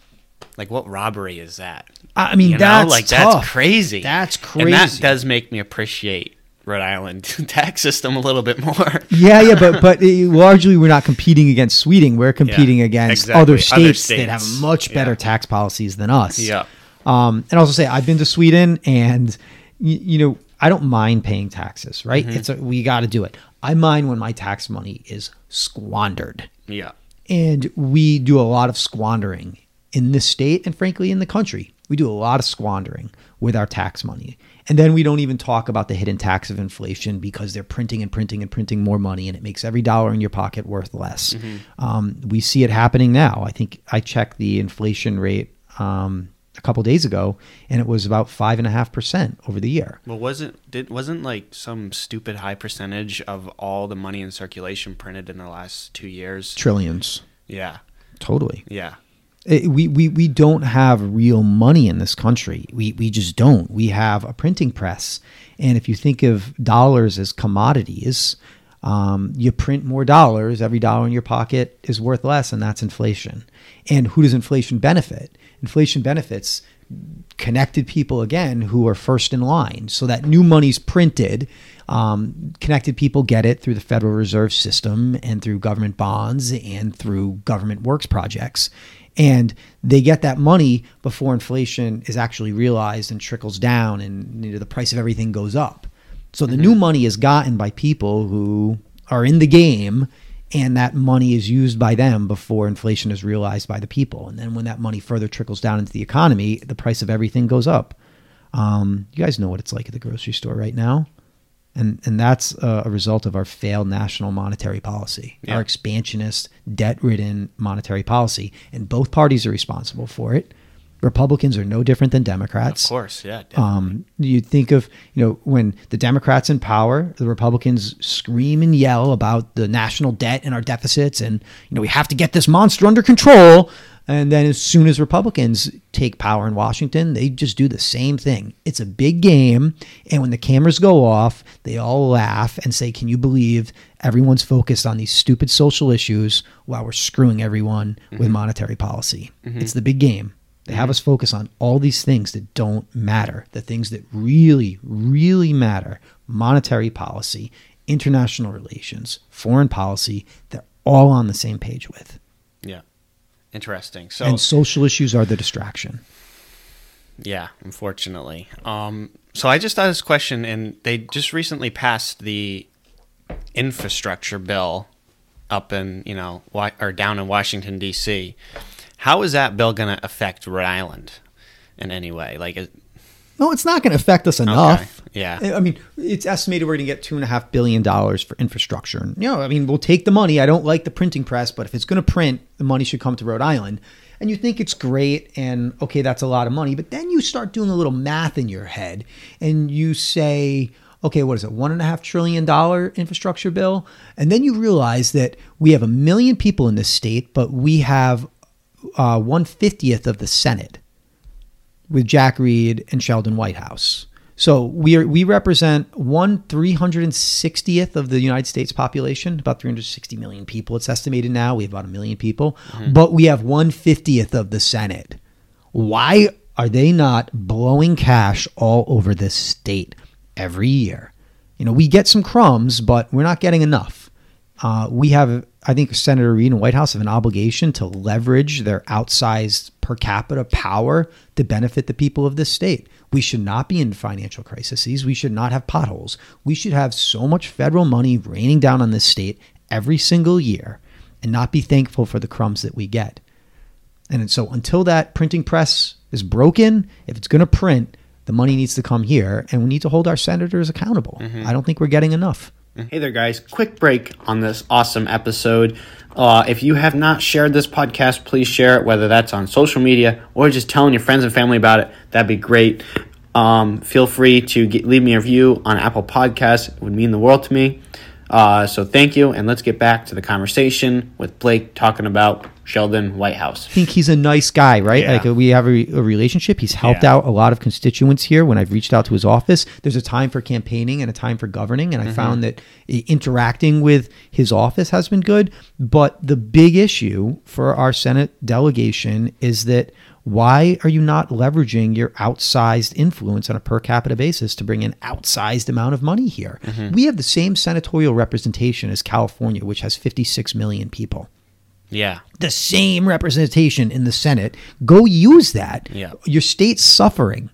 like what robbery is that I mean, you know that's like tough. that's crazy That's crazy. and that does make me appreciate rhode island tax system a little bit more Yeah, yeah, but but uh, largely we're not competing against Sweden. We're competing Yeah, agates exactly. other Other states, that have much better Yeah. tax policies than us. Yeah. Um, and also say I've been to Sweden, and you, you know I don't mind paying taxes. Right? Mm-hmm. It's a, we got to do it. I mind when my tax money is squandered. yeah And we do a lot of squandering in this state and frankly in the country. We do a lot of squandering with our tax money. And then we don't even talk about the hidden tax of inflation because they're printing and printing and printing more money and it makes every dollar in your pocket worth less. Um, we see it happening now. I think I checked the inflation rate um, a couple days ago and it was about five and a half percent over the year. Well, wasn't did wasn't like some stupid high percentage of all the money in circulation printed in the last two years? Trillions. Yeah, Totally. yeah, we, we we don't have real money in this country. We we just don't. We have a printing press, and if you think of dollars as commodities, um, you print more dollars. Every dollar in your pocket is worth less, and that's inflation. And who does inflation benefit? Inflation benefits connected people again who are first in line. So that new money's printed. Um, connected people get it through the Federal Reserve System and through government bonds and through government works projects. And they get that money before inflation is actually realized and trickles down and you know, the price of everything goes up. So the new money is gotten by people who are in the game and that money is used by them before inflation is realized by the people. And then when that money further trickles down into the economy, the price of everything goes up. Um, you guys know what it's like at the grocery store right now. And, and that's a, a result of our failed national monetary policy, Yeah. our expansionist, debt ridden monetary policy. And both parties are responsible for it. Republicans are no different than Democrats. Of course, yeah. Um, you think of you know when the Democrats in power, the Republicans scream and yell about the national debt and our deficits, and you know we have to get this monster under control. And then as soon as Republicans take power in Washington, they just do the same thing. It's a big game, and when the cameras go off, they all laugh and say, "Can you believe everyone's focused on these stupid social issues while we're screwing everyone with mm-hmm. monetary policy?" Mm-hmm. It's the big game. They have mm-hmm. us focus on all these things that don't matter, the things that really, really matter monetary policy, international relations, foreign policy. They're all on the same page with. yeah. Interesting. So and social issues are the distraction. Yeah, unfortunately. Um, so I just had this question, and they just recently passed the infrastructure bill up in you know or down in Washington D.C. How is that bill going to affect Rhode Island in any way? Like, No, it's not going to affect us enough. okay, yeah, I mean, it's estimated we're going to get two and a half billion dollars for infrastructure. And, you know, I mean, we'll take the money. I don't like the printing press, but if it's going to print, the money should come to Rhode Island. And you think it's great, and okay, that's a lot of money. But then you start doing a little math in your head, and you say, okay, what is it, one and a half trillion dollar infrastructure bill? And then you realize that we have a million people in this state, but we have uh, one fiftieth of the Senate with Jack Reed and Sheldon Whitehouse. So we are we represent one three hundred and sixtieth of the United States population, about three hundred sixty million people. It's estimated now we have about a million people, but we have one fiftieth of the Senate. Why are they not blowing cash all over this state every year? You know, we get some crumbs, but we're not getting enough. Uh, we have, I think, Senator Reed and Whitehouse have an obligation to leverage their outsized per capita power to benefit the people of this state. We should not be in financial crises. We should not have potholes. We should have so much federal money raining down on this state every single year and not be thankful for the crumbs that we get. And so until that printing press is broken, if it's going to print, the money needs to come here and we need to hold our senators accountable. Mm-hmm. I don't think we're getting enough. Hey there, guys. Quick break on this awesome episode. Uh, if you have not shared this podcast, please share it, whether that's on social media or just telling your friends and family about it. That'd be great. Um, feel free to get, leave me a review on Apple Podcasts. It would mean the world to me. Uh, so thank you, and let's get back to the conversation with Blake talking about Sheldon Whitehouse. I think he's a nice guy, right? Yeah. Like uh, we have a, a relationship. He's helped Yeah. out a lot of constituents here. When I've reached out to his office, there's a time for campaigning and a time for governing, and I mm-hmm. found that uh, interacting with his office has been good. But the big issue for our Senate delegation is that why are you not leveraging your outsized influence on a per capita basis to bring an outsized amount of money here? Mm-hmm. We have the same senatorial representation as California, which has 56 million people Yeah. the same representation in the Senate. Go use that. Yeah. Your state's suffering.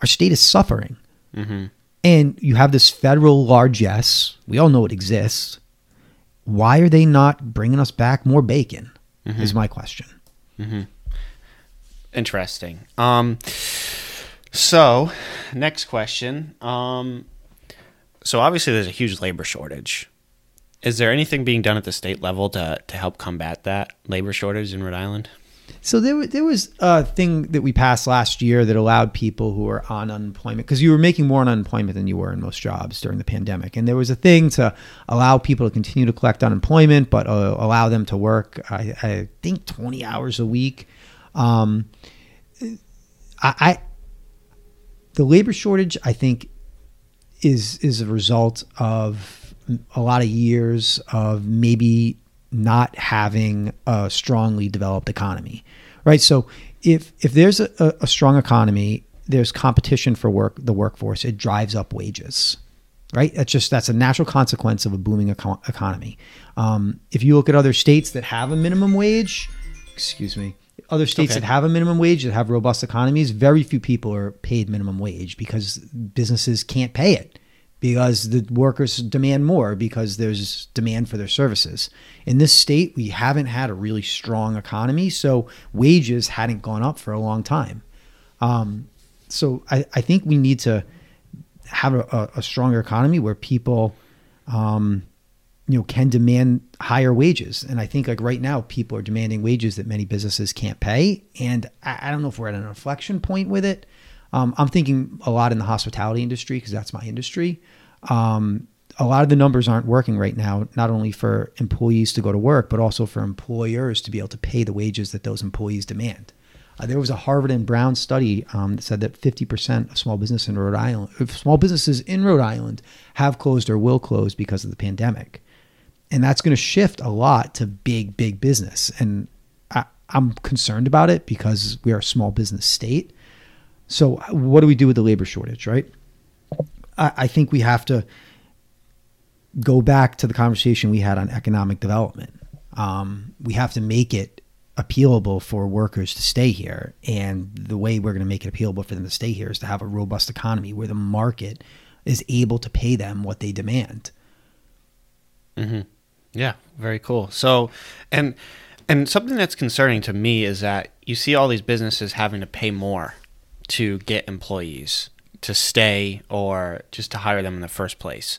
Our state is suffering. Mm-hmm. And you have this federal largesse. We all know it exists. Why are they not bringing us back more bacon? Mm-hmm. Is my question. Interesting. Um, so, next question. Um, so obviously, there's a huge labor shortage. Is there anything being done at the state level to to help combat that labor shortage in Rhode Island? So there, there was a thing that we passed last year that allowed people who are on unemployment because you were making more on unemployment than you were in most jobs during the pandemic, and there was a thing to allow people to continue to collect unemployment, but uh, allow them to work. I, I think twenty hours a week. Um, I, I the labor shortage, I think, is is a result of a lot of years of maybe not having a strongly developed economy, right? So if if there's a, a, strong economy, there's competition for work the workforce. It drives up wages, right? That's just that's a natural consequence of a booming eco- economy. Um, if you look at other states that have a minimum wage, excuse me, other states Okay. that have a minimum wage that have robust economies, very few people are paid minimum wage because businesses can't pay it because the workers demand more because there's demand for their services. In this state, we haven't had a really strong economy, so wages hadn't gone up for a long time. Um, so I, I think we need to have a, a, a stronger economy where people, um, you know can demand higher wages. And i think like right now people are demanding wages that many businesses can't pay. And i, I don't know if we're at an inflection point with it. Um, i'm thinking a lot in the hospitality industry because that's my industry. Um, a lot of the numbers aren't working right now not only for employees to go to work but also for employers to be able to pay the wages that those employees demand. Uh, there was a Harvard and Brown study um, that said that 50% of small business in Rhode Island, small businesses in Rhode Island, have closed or will close because of the pandemic and that's going to shift a lot to big big business. And I, i'm concerned about it because we are a small business state. So what do we do with the labor shortage right? I, I think we have to go back to the conversation we had on economic development. Um, we have to make it appealable for workers to stay here. And the way we're going to make it appealable for them to stay here is to have a robust economy where the market is able to pay them what they demand Yeah, very cool. So, and and something that's concerning to me is that you see all these businesses having to pay more to get employees to stay or just to hire them in the first place.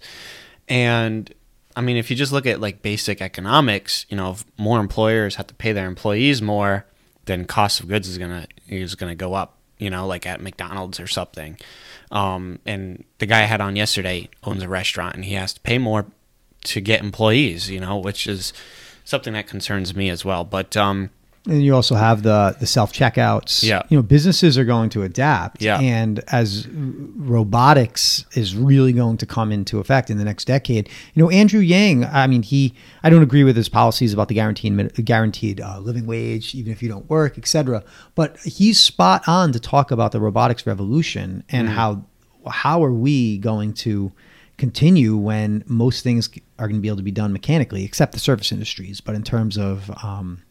And I mean, if you just look at like basic economics, you know, if more employers have to pay their employees more, then cost of goods is gonna is gonna go up. You know, like at McDonald's or something. Um, and the guy I had on yesterday owns a restaurant, and he has to pay more to get employees. You know, which is something that concerns me as well. But um, And you also have the the self checkouts. Yeah. You know, businesses are going to adapt. Yeah. And as robotics is really going to come into effect in the next decade, you know, Andrew Yang. I mean, he. I don't agree with his policies about the guaranteed guaranteed uh, living wage, even if you don't work, etc. But he's spot on to talk about the robotics revolution and how how are we going to continue when most things are going to be able to be done mechanically, except the service industries. But in terms of um,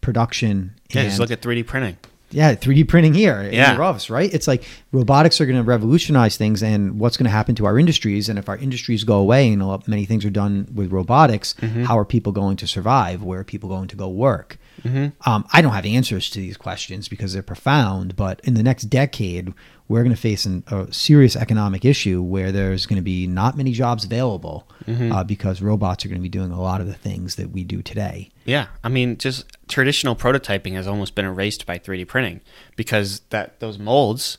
production, yeah, just look at 3D printing. yeah, 3D printing here in Yeah. your office, right? It's like robotics are going to revolutionize things, and what's going to happen to our industries? And if our industries go away, and a lot, many things are done with robotics, Mm-hmm. how are people going to survive? Where are people going to go work? Mm-hmm. Um, I don't have answers to these questions because they're profound. But in the next decade, we're going to face an, a serious economic issue where there's going to be not many jobs available Mm-hmm. uh, because robots are going to be doing a lot of the things that we do today. Yeah, I mean, just traditional prototyping has almost been erased by 3D printing because that those molds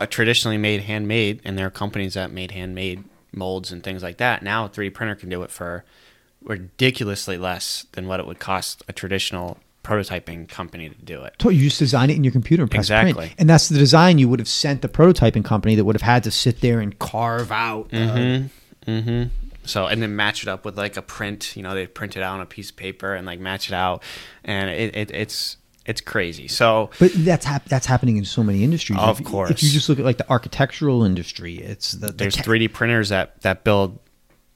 are traditionally made handmade, and there are companies that made handmade molds and things like that. Now, a 3D printer can do it for ridiculously less than what it would cost a traditional prototyping company to do it. So you just design it in your computer and press print. Exactly. And that's the design you would have sent the prototyping company that would have had to sit there and carve out. uh, So and then match it up with like a print. You know, they print it out on a piece of paper and like match it out, and it, it it's it's crazy. So but that's hap- that's happening in so many industries. Of If- course. If you just look at like the architectural industry, it's the, the there's te- 3D printers that that build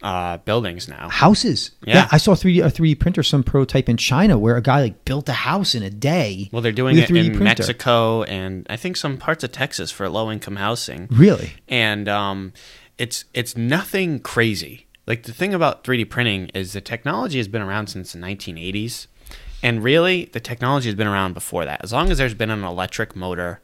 uh, buildings now. houses. Yeah. I saw 3D a 3D printer some prototype in China where a guy like built a house in a day. Well, they're doing it 3D in printer. Mexico and I think some parts of Texas for low income housing. Really? And um, it's it's nothing crazy. Like the thing about 3D printing is the technology has been around since the 1980s, and really the technology has been around before that. As long as there's been an electric motor,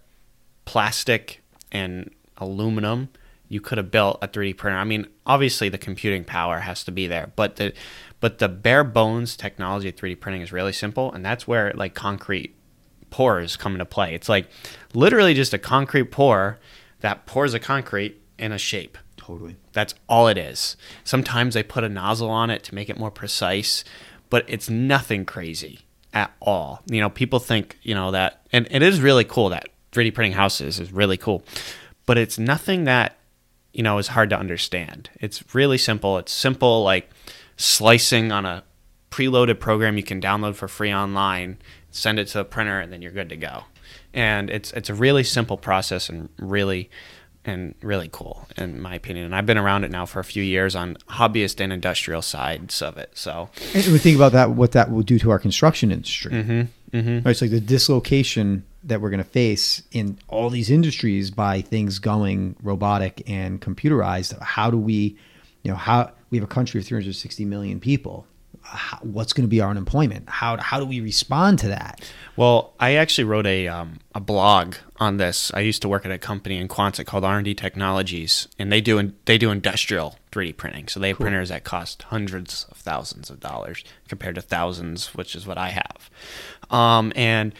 plastic and aluminum, you could have built a 3D printer. I mean, obviously the computing power has to be there, but the but the bare bones technology of 3D printing is really simple, and that's where like concrete pores come into play. It's like literally just a concrete pour that pours a concrete in a shape. Totally. That's all it is. Sometimes they put a nozzle on it to make it more precise, but it's nothing crazy at all. You know, people think, you know, that, and it is really cool that 3D printing houses is really cool, but it's nothing that, you know, is hard to understand. It's really simple. It's simple, like slicing on a preloaded program you can download for free online, send it to the printer, and then you're good to go. And it's it's a really simple process and really and really cool in my opinion. And I've been around it now for a few years on hobbyist and industrial sides of it. So And we think about that, what that will do to our construction industry. Mm-hmm, mm-hmm. Right, it's like the dislocation that we're going to face in all these industries by things going robotic and computerized. How do we, you know, how we have a country of 360 million people. how, what's going to be our unemployment? How how do we respond to that? Well, I actually wrote a um, a blog on this. I used to work at a company in Quonset called R and D Technologies, and they do they do industrial 3D printing. So they have printers that cost hundreds of thousands of dollars compared to thousands, which is what I have. Um, and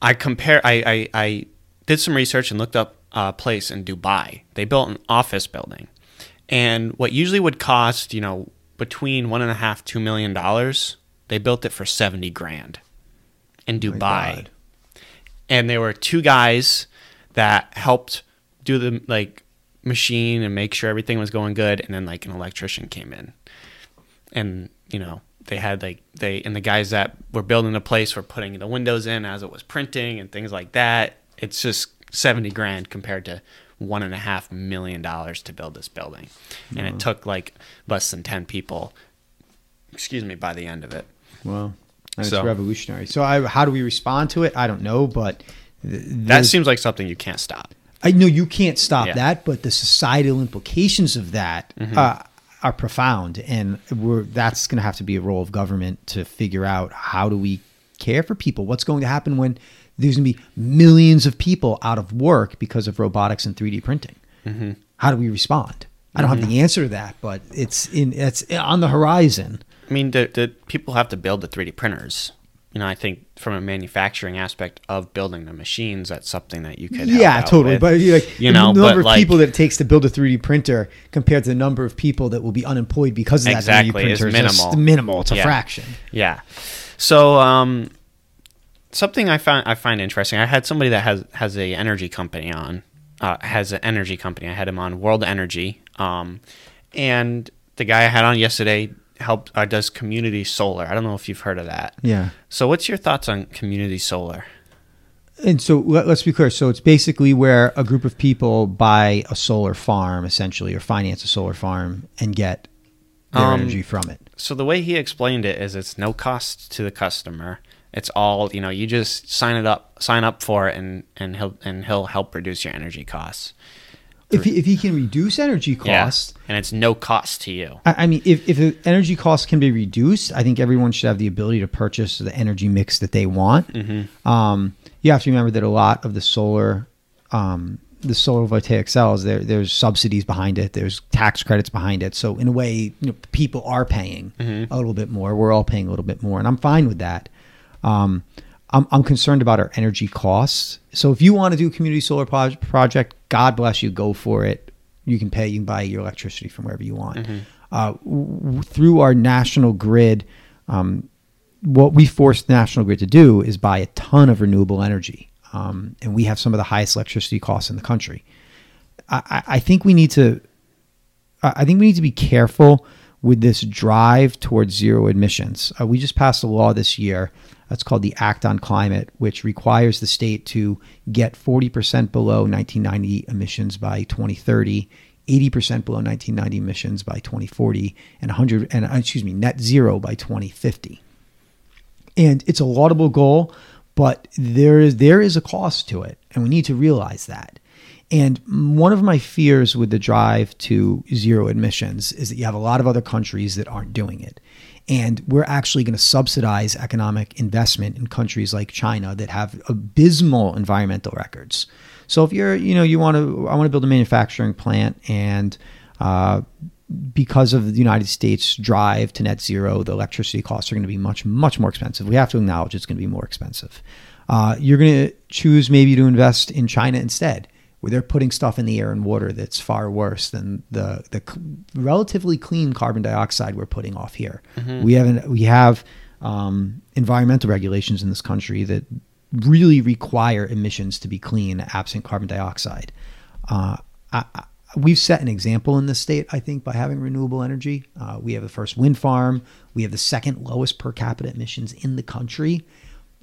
I compare. I, I I did some research and looked up a place in Dubai. They built an office building, and what usually would cost you know between one and a half two million dollars, they built it for seventy grand in oh Dubai. God. And there were two guys that helped do the like machine and make sure everything was going good and then like an electrician came in. And, you know, they had like they and the guys that were building the place were putting the windows in as it was printing and things like that. It's just seventy grand compared to one and a half million dollars to build this building. And it took like less than ten people excuse me by the end of it. Well, it's So- revolutionary. So I, how do we respond to it? I don't know, but th- That seems like something you can't stop. I know you can't stop Yeah. that, but the societal implications of that Mm-hmm. uh, are profound, and we're that's going to have to be a role of government to figure out how do we care for people. What's going to happen when there's going to be millions of people out of work because of robotics and 3D printing? Mm-hmm. How do we respond? I don't have the answer to that, but it's in it's on the horizon. I mean, the, the people have to build the 3D printers. You know, I think from a manufacturing aspect of building the machines, that's something that you could. Yeah, totally. with. But you like you know, the number of like, people that it takes to build a 3D printer compared to the number of people that will be unemployed because of that Exactly, 3D is printer just minimal. minimal. It's a Yeah. fraction. Yeah. So, um, something I found I find interesting. I had somebody that has has a energy company on, uh, has an energy company. I had him on World Energy, um, and the guy I had on yesterday helped uh, does community solar. I don't know if you've heard of that. Yeah. So, what's your thoughts on community solar? And so let, us be clear. So it's basically where a group of people buy a solar farm, essentially, or finance a solar farm and get their Um, energy from it. So the way he explained it is it's no cost to the customer. It's all you know. You just sign it up, sign up for it, and and he'll and he'll help reduce your energy costs. If he, if he can reduce energy costs, Yeah, and it's no cost to you. I I mean, if, if the energy costs can be reduced, I think everyone should have the ability to purchase the energy mix that they want. Um, you have to remember that a lot of the solar, um, the solar voltaic cells, there there's subsidies behind it, there's tax credits behind it. So in a way, you know, people are paying a little bit more. We're all paying a little bit more, and I'm fine with that. Um, I'm, I'm concerned about our energy costs. So if you want to do a community solar pro- project, God bless you, go for it. You can pay, you can buy your electricity from wherever you want. Uh, w- through our national grid, um, what we forced the national grid to do is buy a ton of renewable energy. Um, and we have some of the highest electricity costs in the country. I, I- think we need to I think we need to be careful with this drive towards zero emissions. Uh, we just passed a law this year. That's called the Act on Climate, which requires the state to get 40% below 1990 emissions by 2030, 80% below 1990 emissions by 2040, and 100 and uh, excuse me, net zero by 2050 and it's a laudable goal but there is there is a cost to it and we need to realize that and one of my fears with the drive to zero emissions is that you have a lot of other countries that aren't doing it and we're actually going to subsidize economic investment in countries like China that have abysmal environmental records so if you're you know you want to I want to build a manufacturing plant and uh, because of the United States drive to net zero, the electricity costs are going to be much, much more expensive. We have to acknowledge it's going to be more expensive. Uh, you're going to choose maybe to invest in China instead, where they're putting stuff in the air and water that's far worse than the the c- relatively clean carbon dioxide we're putting off here. We haven't we have um, environmental regulations in this country that really require emissions to be clean, absent carbon dioxide. Uh, I, I, we've set an example in this state, I think, by having renewable energy. Uh, we have the first wind farm. We have the second lowest per capita emissions in the country.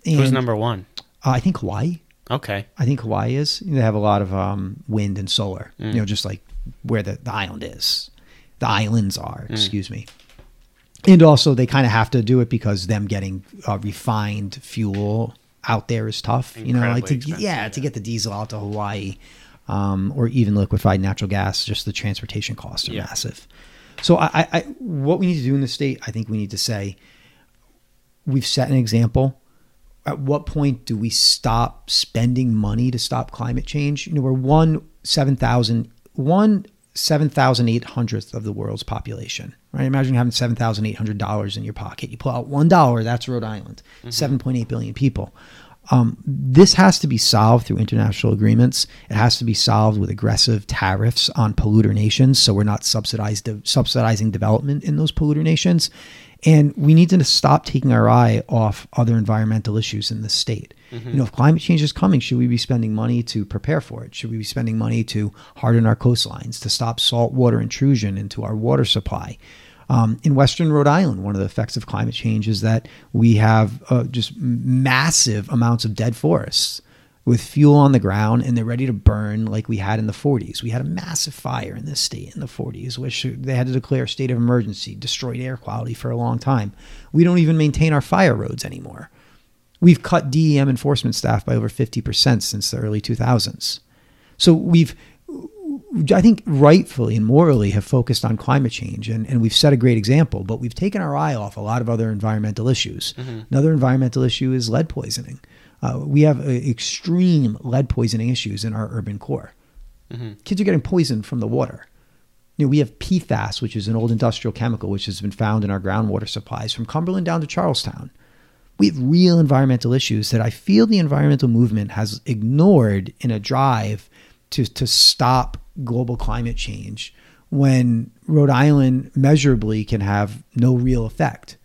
And Who's number one? Uh, I think Hawaii. Okay. I think Hawaii is. They have a lot of um, wind and solar. Mm. You know, just like where the, the island is, the islands Mm. are. Excuse me. And also, they kind of have to do it because them getting uh, refined fuel out there is tough. You know, like to yeah, yeah. to get the diesel out to Hawaii, um, or even liquefied natural gas, just the transportation costs are Yeah. massive. So I, I, I, what we need to do in the state, I think we need to say, we've set an example. At what point do we stop spending money to stop climate change? You know, we're one seven thousand one seven thousand eight hundredth of the world's population. Right? Imagine having seven thousand eight hundred dollars in your pocket. You pull out one dollar, that's Rhode Island. point eight billion people. Um, this has to be solved through international agreements. It has to be solved with aggressive tariffs on polluter nations, so we're not subsidized subsidizing development in those polluter nations. And we need to stop taking our eye off other environmental issues in the state. You know, if climate change is coming, should we be spending money to prepare for it? Should we be spending money to harden our coastlines, to stop saltwater intrusion into our water supply? Um, in Western Rhode Island, one of the effects of climate change is that we have uh, just massive amounts of dead forests with fuel on the ground and they're ready to burn like we had in the 40s. We had a massive fire in this state in the 40s, which they had to declare a state of emergency, destroyed air quality for a long time. We don't even maintain our fire roads anymore. We've cut DEM enforcement staff by over 50% since the early 2000s. So we've I think rightfully and morally have focused on climate change and, and we've set a great example, but we've taken our eye off a lot of other environmental issues. Mm-hmm. Another environmental issue is lead poisoning. Uh, we have uh, extreme lead poisoning issues in our urban core. Kids are getting poisoned from the water. You know, we have PFAS, which is an old industrial chemical which has been found in our groundwater supplies from Cumberland down to Charlestown. We have real environmental issues that I feel the environmental movement has ignored in a drive to, to stop global climate change when Rhode Island measurably can have no real effect.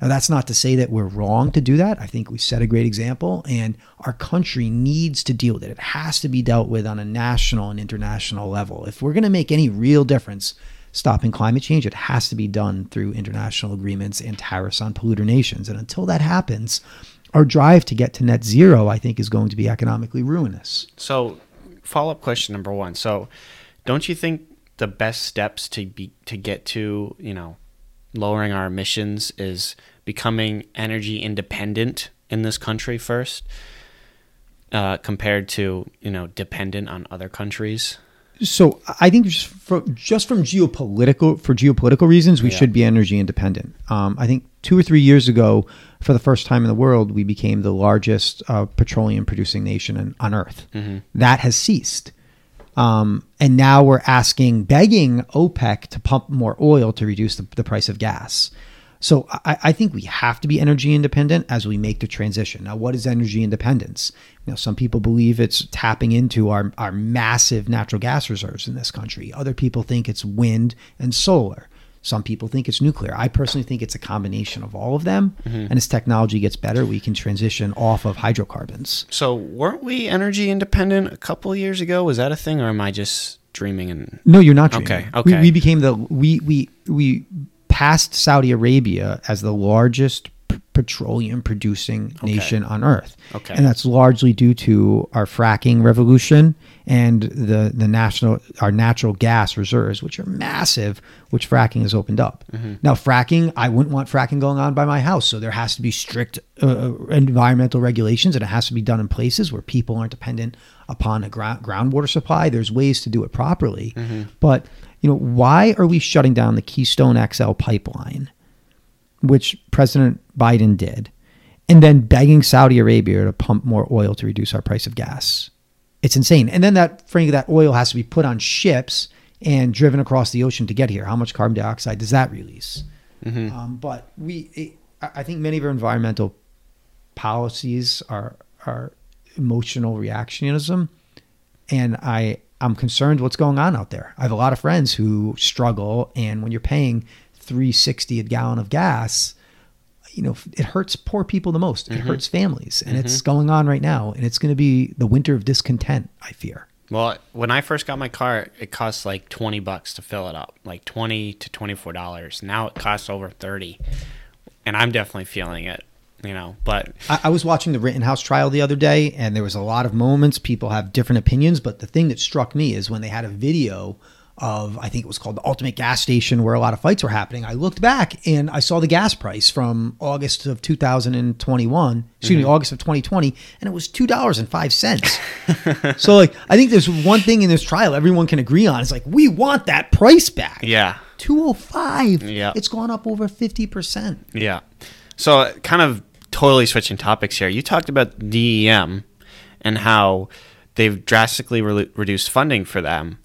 Now, that's not to say that we're wrong to do that. I think we set a great example, and our country needs to deal with it. It has to be dealt with on a national and international level. If we're going to make any real difference stopping climate change, it has to be done through international agreements and tariffs on polluter nations. And until that happens, our drive to get to net zero, I think, is going to be economically ruinous. So, follow up question number one. So, don't you think the best steps to be to get to you know lowering our emissions is becoming energy independent in this country first, uh, compared to you know dependent on other countries? So I think just from, just from geopolitical for geopolitical reasons, we Yeah. should be energy independent. Um, I think two or three years ago, for the first time in the world, we became the largest uh, petroleum producing nation in, on Earth. That has ceased. Um, and now we're asking, begging OPEC to pump more oil to reduce the, the price of gas. So I, I think we have to be energy independent as we make the transition. Now, what is energy independence? You know, some people believe it's tapping into our, our massive natural gas reserves in this country. Other people think it's wind and solar. Some people think it's nuclear. I personally think it's a combination of all of them. Mm-hmm. And as technology gets better, we can transition off of hydrocarbons. So, weren't we energy independent a couple of years ago? Was that a thing, or am I just dreaming? And No, you're not dreaming. Okay, We, okay. we became the we we we passed Saudi Arabia as the largest petroleum producing nation on earth. Okay. And that's largely due to our fracking revolution and the the national our natural gas reserves, which are massive, which fracking has opened up. Mm-hmm. Now, fracking, I wouldn't want fracking going on by my house, so there has to be strict uh, environmental regulations, and it has to be done in places where people aren't dependent upon a ground groundwater supply. There's ways to do it properly, but you know, why are we shutting down the Keystone XL pipeline, which President Biden did, and then begging Saudi Arabia to pump more oil to reduce our price of gas? It's insane. And then that, frankly, that oil has to be put on ships and driven across the ocean to get here. How much carbon dioxide does that release? Um, but we, it, I I think many of our environmental policies are are emotional reactionism, and I I'm concerned what's going on out there. I have a lot of friends who struggle, and when you're paying 360 a gallon of gas, you know it hurts poor people the most. It mm-hmm. hurts families, and it's mm-hmm. going on right now, and it's going to be the winter of discontent. I fear. Well, when I first got my car, it cost like twenty bucks to fill it up, like twenty to twenty four dollars. Now it costs over thirty, and I'm definitely feeling it. You know, but I, I was watching the Rittenhouse trial the other day, and there was a lot of moments. People have different opinions, but the thing that struck me is when they had a video of, I think it was called the Ultimate Gas Station, where a lot of fights were happening. I looked back and I saw the gas price from August of 2021, excuse me, mm-hmm. August of 2020, and it was two dollars and five cents. so, like, I think there's one thing in this trial everyone can agree on. It's like we want that price back. yeah, 205. Yeah. It's gone up over 50%. Yeah. So, kind of totally switching topics here. You talked about DEM and how they've drastically re- reduced funding for them,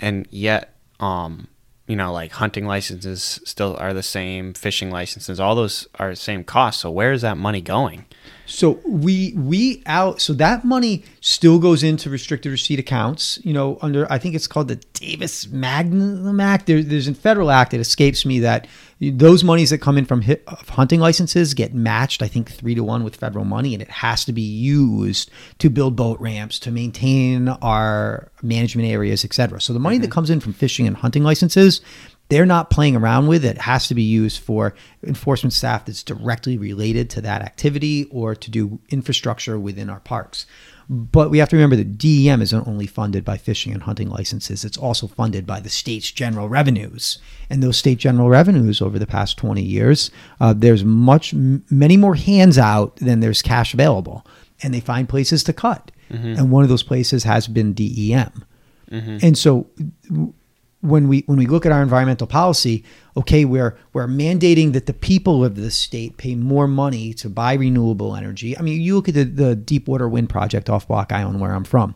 and yet, um, you know, like hunting licenses still are the same, fishing licenses, all those are the same cost. So, where is that money going? So we we out so that money still goes into restricted receipt accounts. You know, under I think it's called the Davis Magnum Act. There, there's a federal act. It escapes me that those monies that come in from hit, uh, hunting licenses get matched. I think three to one with federal money, and it has to be used to build boat ramps, to maintain our management areas, etc. So the money that mm-hmm. comes in from fishing and hunting licenses they're not playing around with it. it has to be used for enforcement staff that's directly related to that activity or to do infrastructure within our parks. But we have to remember that DEM isn't only funded by fishing and hunting licenses, it's also funded by the state's general revenues. And those state general revenues over the past 20 years, uh, there's much, many more hands out than there's cash available. And they find places to cut. And one of those places has been DEM. And so when we when we look at our environmental policy, okay, we're we're mandating that the people of the state pay more money to buy renewable energy. I mean, you look at the, the Deepwater Wind project off Block Island, where I'm from.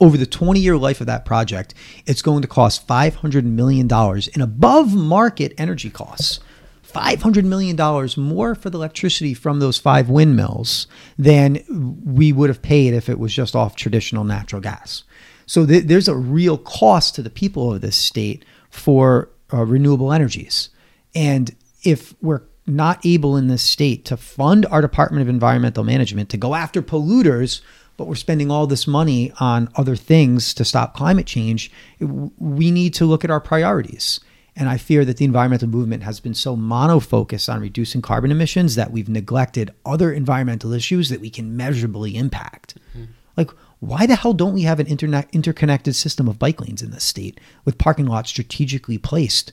Over the 20 year life of that project, it's going to cost $500 million in above market energy costs. $500 million more for the electricity from those five windmills than we would have paid if it was just off traditional natural gas. So th- there's a real cost to the people of this state for uh, renewable energies. And if we're not able in this state to fund our Department of Environmental Management to go after polluters, but we're spending all this money on other things to stop climate change, we need to look at our priorities. And I fear that the environmental movement has been so monofocused on reducing carbon emissions that we've neglected other environmental issues that we can measurably impact. Like, why the hell don't we have an internet interconnected system of bike lanes in this state with parking lots strategically placed?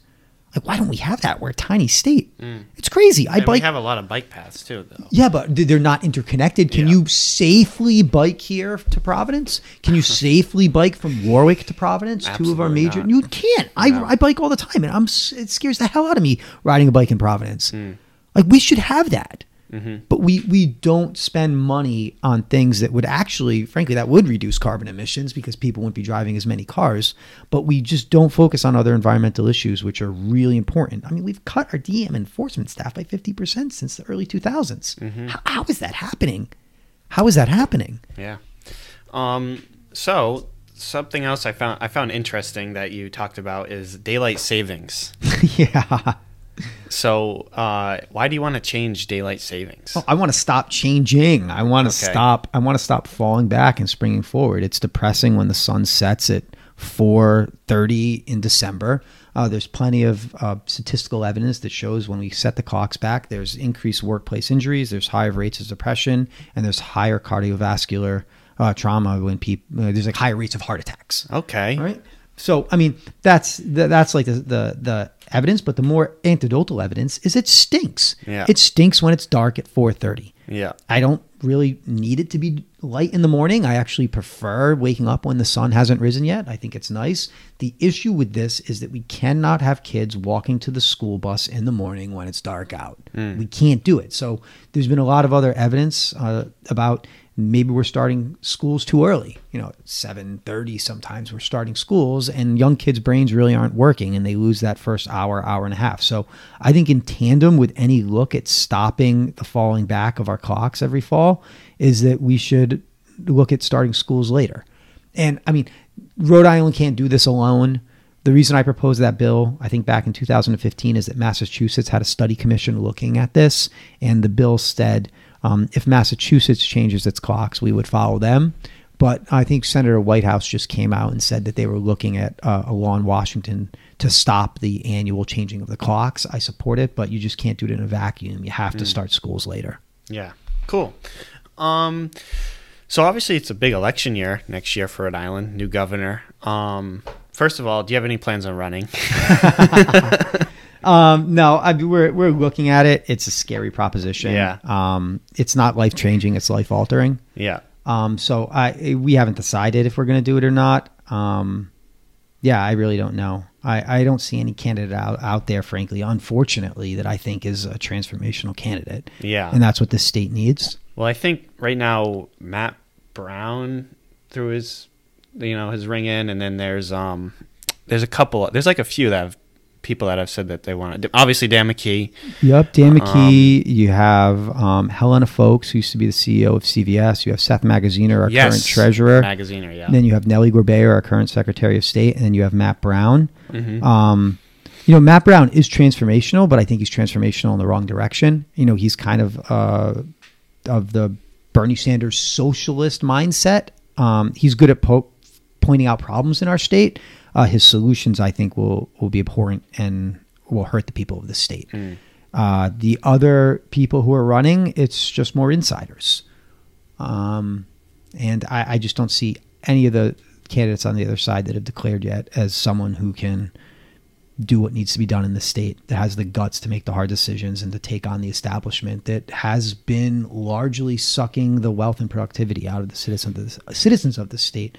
Like, why don't we have that? We're a tiny state. It's crazy. I And bike. we have a lot of bike paths too, though. Yeah, but they're not interconnected. Can Yeah. you safely bike here to Providence? Can you safely bike from Warwick to Providence? Two of our major. not. You can't. I, No. I bike all the time, and I'm it scares the hell out of me riding a bike in Providence. Hmm. Like we should have that, Mm-hmm. but we we don't spend money on things that would actually, frankly, that would reduce carbon emissions because people wouldn't be driving as many cars. But we just don't focus on other environmental issues, which are really important. I mean, we've cut our DM enforcement staff by fifty percent since the early two Mm-hmm. How, how is that happening? How is that happening? Yeah. Um. So something else I found I found interesting that you talked about is daylight savings. yeah. So, uh, why do you want to change daylight savings? I want to stop changing. I want to Okay. stop. I want to stop falling back and springing forward. It's depressing when the sun sets at 4:30 in December. Uh, there's plenty of uh, statistical evidence that shows when we set the clocks back, there's increased workplace injuries, there's higher rates of depression, and there's higher cardiovascular uh, trauma when people. Uh, there's like higher rates of heart attacks. Okay. Right. So I mean, that's th- that's like the, the the evidence, but the more anecdotal evidence is it stinks. Yeah. It stinks when it's dark at 4:30. Yeah. I don't really need it to be light in the morning. I actually prefer waking up when the sun hasn't risen yet. I think it's nice. The issue with this is that we cannot have kids walking to the school bus in the morning when it's dark out. We can't do it. So there's been a lot of other evidence uh, about maybe we're starting schools too early. You know, 7:30 sometimes we're starting schools and young kids' brains really aren't working and they lose that first hour, hour and a half. So I think in tandem with any look at stopping the falling back of our clocks every fall is that we should look at starting schools later. And I mean, Rhode Island can't do this alone. The reason I proposed that bill, I think back in 2015, is that Massachusetts had a study commission looking at this, and the bill said um, if Massachusetts changes its clocks, we would follow them. But I think Senator Whitehouse just came out and said that they were looking at uh, a law in Washington to stop the annual changing of the clocks. I support it, but you just can't do it in a vacuum. You have to start schools later. Yeah. Cool. Um, so obviously it's a big election year next year for Rhode Island, new governor. Um, first of all, do you have any plans on running? Um, no, I, mean, we're we're looking at it. It's a scary proposition. Yeah. Um, it's not life changing. It's life altering. yeah. Um, so I we haven't decided if we're going to do it or not. Um, yeah, I really don't know. I, I don't see any candidate out, out there, frankly, unfortunately, that I think is a transformational candidate. Yeah. And that's what this state needs. Well, I think right now Matt Brown threw his, you know, his ring in, and then there's um, there's a couple. There's like a few that have people that have said that they want to. Obviously, Dan McKee. Yep, Dan McKee. you have um, Helena Foulkes, who used to be the CEO of CVS. You have Seth Magaziner, our yes, current treasurer. Magaziner. Yeah. And Then you have Nellie Gorbea, our current Secretary of State, and then you have Matt Brown. Mm-hmm. Um, you know, Matt Brown is transformational, but I think he's transformational in the wrong direction. You know, he's kind of uh, of the Bernie Sanders socialist mindset. Um, he's good at po- pointing out problems in our state. Uh, his solutions, I think, will will be abhorrent and will hurt the people of the state. Uh, the other people who are running, it's just more insiders. Um, and I, I just don't see any of the candidates on the other side that have declared yet as someone who can do what needs to be done in the state that has the guts to make the hard decisions and to take on the establishment that has been largely sucking the wealth and productivity out of the citizens of the, citizens of the state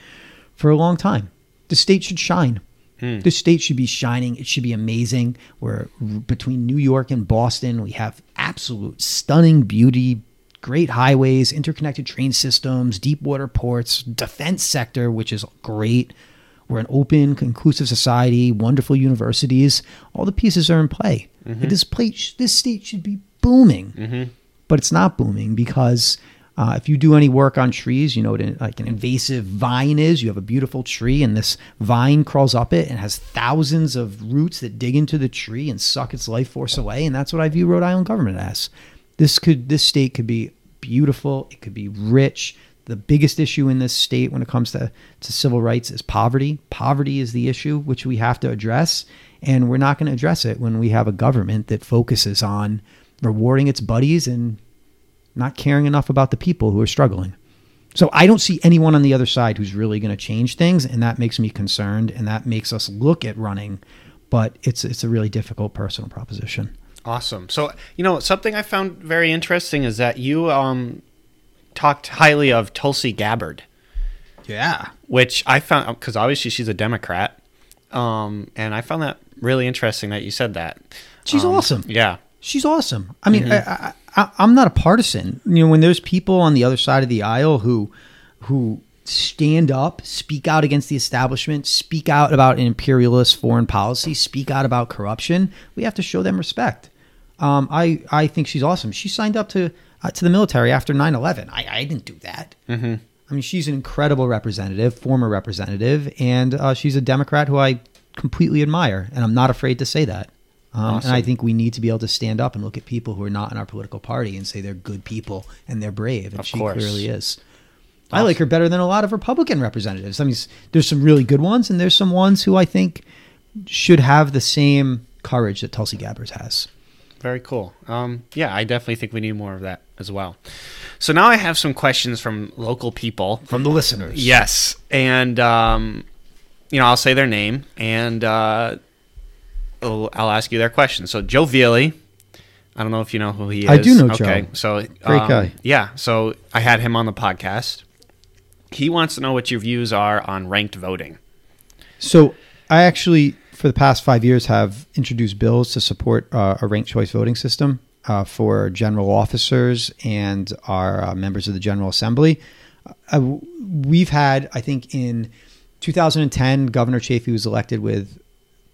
for a long time. The state should shine. Hmm. The state should be shining. It should be amazing. We're between New York and Boston. We have absolute stunning beauty, great highways, interconnected train systems, deep water ports, defense sector, which is great. We're an open, inclusive society, wonderful universities. All the pieces are in play. Mm-hmm. This place, this state should be booming, mm-hmm. but it's not booming because uh, if you do any work on trees, you know what like an invasive vine is. You have a beautiful tree, and this vine crawls up it and has thousands of roots that dig into the tree and suck its life force away. And that's what I view Rhode Island government as. This could, this state could be beautiful. It could be rich. The biggest issue in this state when it comes to, to civil rights is poverty. Poverty is the issue which we have to address, and we're not going to address it when we have a government that focuses on rewarding its buddies and not caring enough about the people who are struggling. So I don't see anyone on the other side who's really going to change things, and that makes me concerned, and that makes us look at running. But it's it's a really difficult personal proposition. Awesome. So, you know, something I found very interesting is that you um, talked highly of Tulsi Gabbard, Yeah, which I found because obviously she's a Democrat, um, and I found that really interesting that you said that. she's Um, awesome. Yeah. She's awesome. I mean, I, I, I, I'm not a partisan. You know, when there's people on the other side of the aisle who who stand up, speak out against the establishment, speak out about an imperialist foreign policy, speak out about corruption, we have to show them respect. Um, I I think she's awesome. She signed up to uh, to the military after 9/11. I, I didn't do that. Mm-hmm. I mean, she's an incredible representative, former representative, and uh, she's a Democrat who I completely admire, and I'm not afraid to say that. Um, And I think we need to be able to stand up and look at people who are not in our political party and say they're good people and they're brave, and Of she course. clearly is. I like her better than a lot of Republican representatives. I mean, there's some really good ones, and there's some ones who I think should have the same courage that Tulsi Gabbard has. Very cool. Um, yeah, I definitely think we need more of that as well. So now I have some questions from local people. From the listeners. Yes, and um, you know I'll say their name and uh, I'll, I'll ask you their question. So Joe Veely, I don't know if you know who he is. I do know okay, Joe. so Great um, guy. Yeah, so I had him on the podcast. He wants to know what your views are on ranked voting. So I actually, for the past five years, have introduced bills to support uh, a ranked choice voting system uh, for general officers and our uh, members of the General Assembly. Uh, we've had, I think, in 2010, Governor Chafee was elected with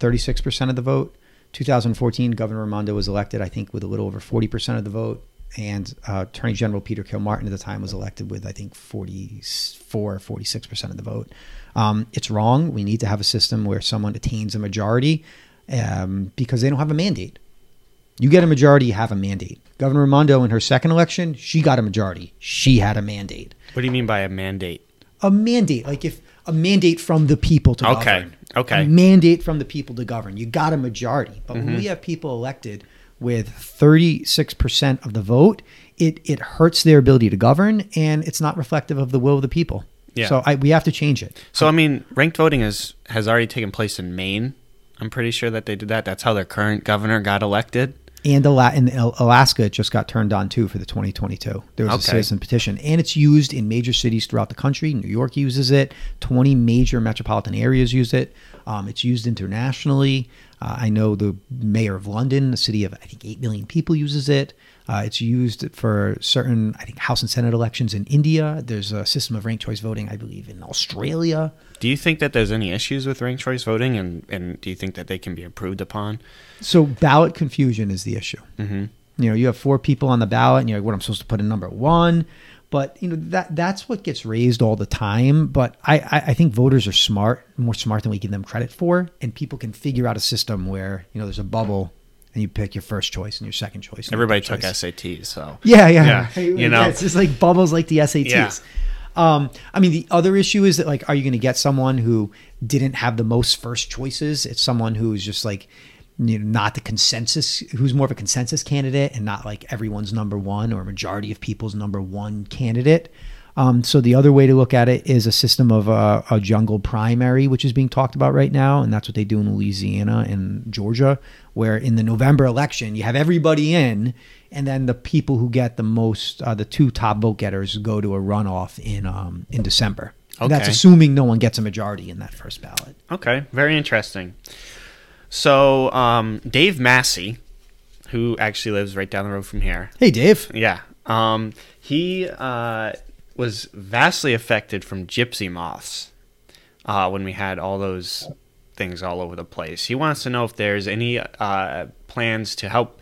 36% of the vote. 2014, Governor Raimondo was elected, I think, with a little over 40% of the vote. And uh, Attorney General Peter Kilmartin at the time was elected with, I think, 44, 46% of the vote. Um, it's wrong. We need to have a system where someone attains a majority um, because they don't have a mandate. You get a majority, you have a mandate. Governor Raimondo, in her second election, she got a majority. She had a mandate. What do you mean by a mandate? A mandate, like if a mandate from the people to Okay, govern. Okay. A mandate from the people to govern. You got a majority. But when we mm-hmm. have people elected with 36% of the vote, it, it hurts their ability to govern and it's not reflective of the will of the people. Yeah. So I, we have to change it. So I mean, ranked voting has has already taken place in Maine. I'm pretty sure that they did that. That's how their current governor got elected. And, Ala- Al- Alaska it just got turned on too for the 2022. There was a citizen petition, and it's used in major cities throughout the country. New York uses it. 20 major metropolitan areas use it. Um, it's used internationally. Uh, I know the mayor of London, a city of I think 8 million people, uses it. Uh, it's used for certain, I think, House and Senate elections in India. There's a system of ranked choice voting, I believe, in Australia. Do you think that there's any issues with ranked choice voting, and, and do you think that they can be improved upon? So ballot confusion is the issue. Mm-hmm. You know, you have four people on the ballot, and you're like, "What I'm supposed to put in number one?" But you know that that's what gets raised all the time. But I, I I think voters are smart, more smart than we give them credit for, and people can figure out a system where you know there's a bubble, and you pick your first choice and your second choice. Everybody took choice. SATs, so Yeah, yeah. Yeah, you know. it's just like bubbles like the SATs. Yeah. Um, I mean, the other issue is that like, are you going to get someone who didn't have the most first choices? It's someone who's just like, you know, not the consensus, who's more of a consensus candidate and not like everyone's number one or majority of people's number one candidate. Um, so the other way to look at it is a system of a, a jungle primary, which is being talked about right now, and that's what they do in Louisiana and Georgia, where in the November election you have everybody in, and then the people who get the most, uh, the two top vote getters, go to a runoff in um, in December. And That's assuming no one gets a majority in that first ballot. Okay, very interesting. So, um, Dave Massey, who actually lives right down the road from here, Hey, Dave. yeah, um, he uh, was vastly affected from gypsy moths uh, when we had all those things all over the place. He wants to know if there's any uh, plans to help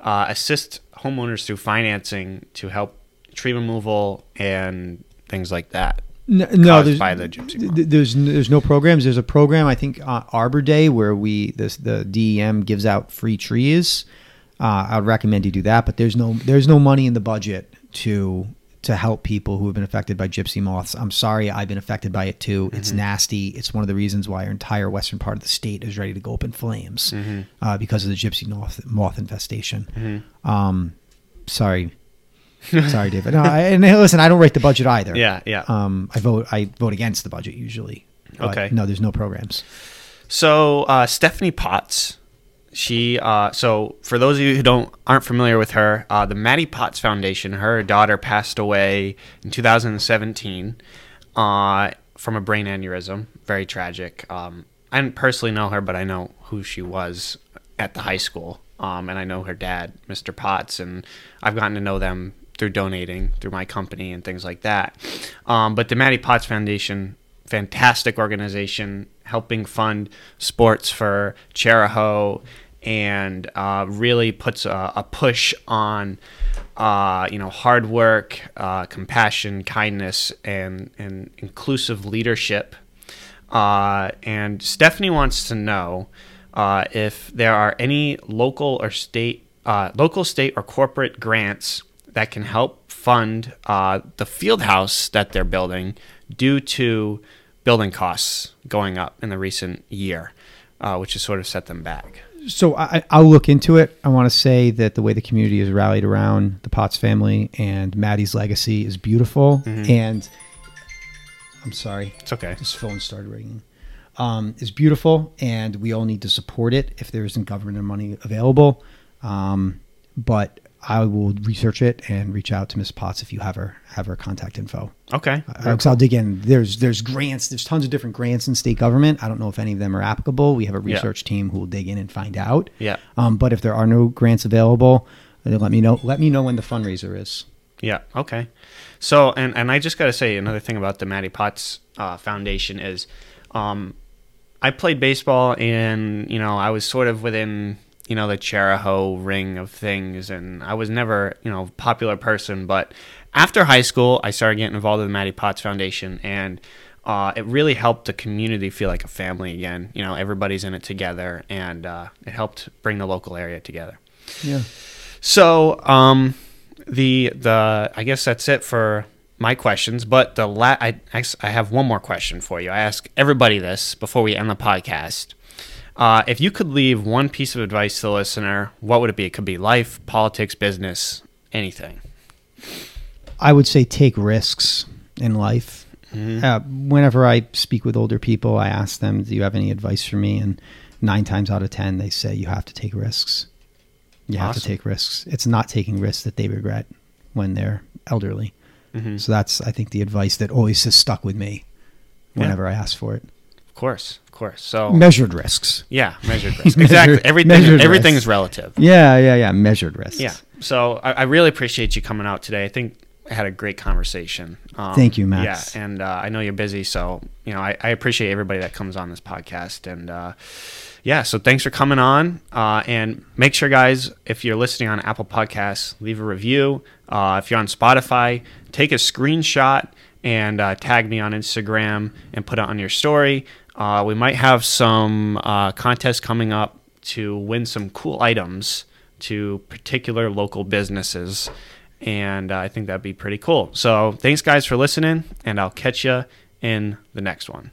uh, assist homeowners through financing to help tree removal and things like that. No, no there's, by the there's there's no programs. There's a program I think uh, Arbor Day where we this the DEM gives out free trees. Uh, I would recommend you do that, but there's no there's no money in the budget to to help people who have been affected by gypsy moths. I'm sorry, I've been affected by it too. It's Mm-hmm. nasty. It's one of the reasons why our entire western part of the state is ready to go up in flames Mm-hmm. uh, because of the gypsy moth moth infestation. Um, sorry. Sorry, David. No, I, and listen, I don't write the budget either. Yeah, yeah. Um, I vote. I vote against the budget usually. Okay. No, there's no programs. So uh, Stephanie Potts, she uh, so for those of you who don't aren't familiar with her, uh, the Maddie Potts Foundation. Her daughter passed away in 2017 uh, from a brain aneurysm. Very tragic. Um, I didn't personally know her, but I know who she was at the high school, um, and I know her dad, Mr. Potts, and I've gotten to know them through donating through my company and things like that. Um, but the Maddie Potts Foundation fantastic organization helping fund sports for Chariho and uh, really puts a, a push on uh, you know hard work, uh, compassion, kindness, and and inclusive leadership. Uh, and Stephanie wants to know uh, if there are any local or state, uh, local, state, or corporate grants that can help fund the field house that they're building due to building costs going up in the recent year, which has sort of set them back. So I, I'll look into it. I want to say that the way the community has rallied around the Potts family and Maddie's legacy is beautiful. And I'm sorry, It's okay. this phone started ringing. Um, is beautiful, and we all need to support it if there isn't government money available. Um, but I will research it and reach out to Miss Potts if you have her have her contact info. Okay. Uh, 'cause I'll dig in. There's there's grants. There's tons of different grants in state government. I don't know if any of them are applicable. We have a Yeah. research team who will dig in and find out. Yeah. Um, but if there are no grants available, then let me know. Let me know when the fundraiser is. Yeah. Okay. So, and and I just got to say another thing about the Maddie Potts uh, Foundation is, um, I played baseball and you know I was sort of within you know the Chariho ring of things, and I was never you know a popular person, but after high school I started getting involved with the Maddie Potts Foundation and. Uh, it really helped the community feel like a family again. You know, everybody's in it together, and uh, it helped bring the local area together. Yeah. So, um, the the I guess that's it for my questions. But the la- I I have one more question for you. I ask everybody this before we end the podcast. Uh, if you could leave one piece of advice to the listener, what would it be? It could be life, politics, business, anything. I would say take risks in life. Uh, whenever I speak with older people, I ask them, "Do you have any advice for me?" And nine times out of ten, they say you have to take risks. You have to take risks. It's not taking risks that they regret when they're elderly. Mm-hmm. So that's, I think, the advice that always has stuck with me Yeah. whenever I ask for it. Of course, of course. So Measured risks. yeah, measured risk. Measured- Exactly. Everything. measured Everything risk. is relative. Yeah, yeah, yeah. Measured risks. Yeah. So I, I really appreciate you coming out today. I think I had a great conversation. Um, Thank you, Max. Yeah, and uh, I know you're busy, so you know I, I appreciate everybody that comes on this podcast, and uh, yeah, so thanks for coming on. Uh, and make sure, guys, if you're listening on Apple Podcasts, leave a review. Uh, if you're on Spotify, take a screenshot and uh, tag me on Instagram and put it on your story. Uh, we might have some uh, contests coming up to win some cool items to particular local businesses. And uh, I think that'd be pretty cool. So thanks, guys, for listening, and I'll catch you in the next one.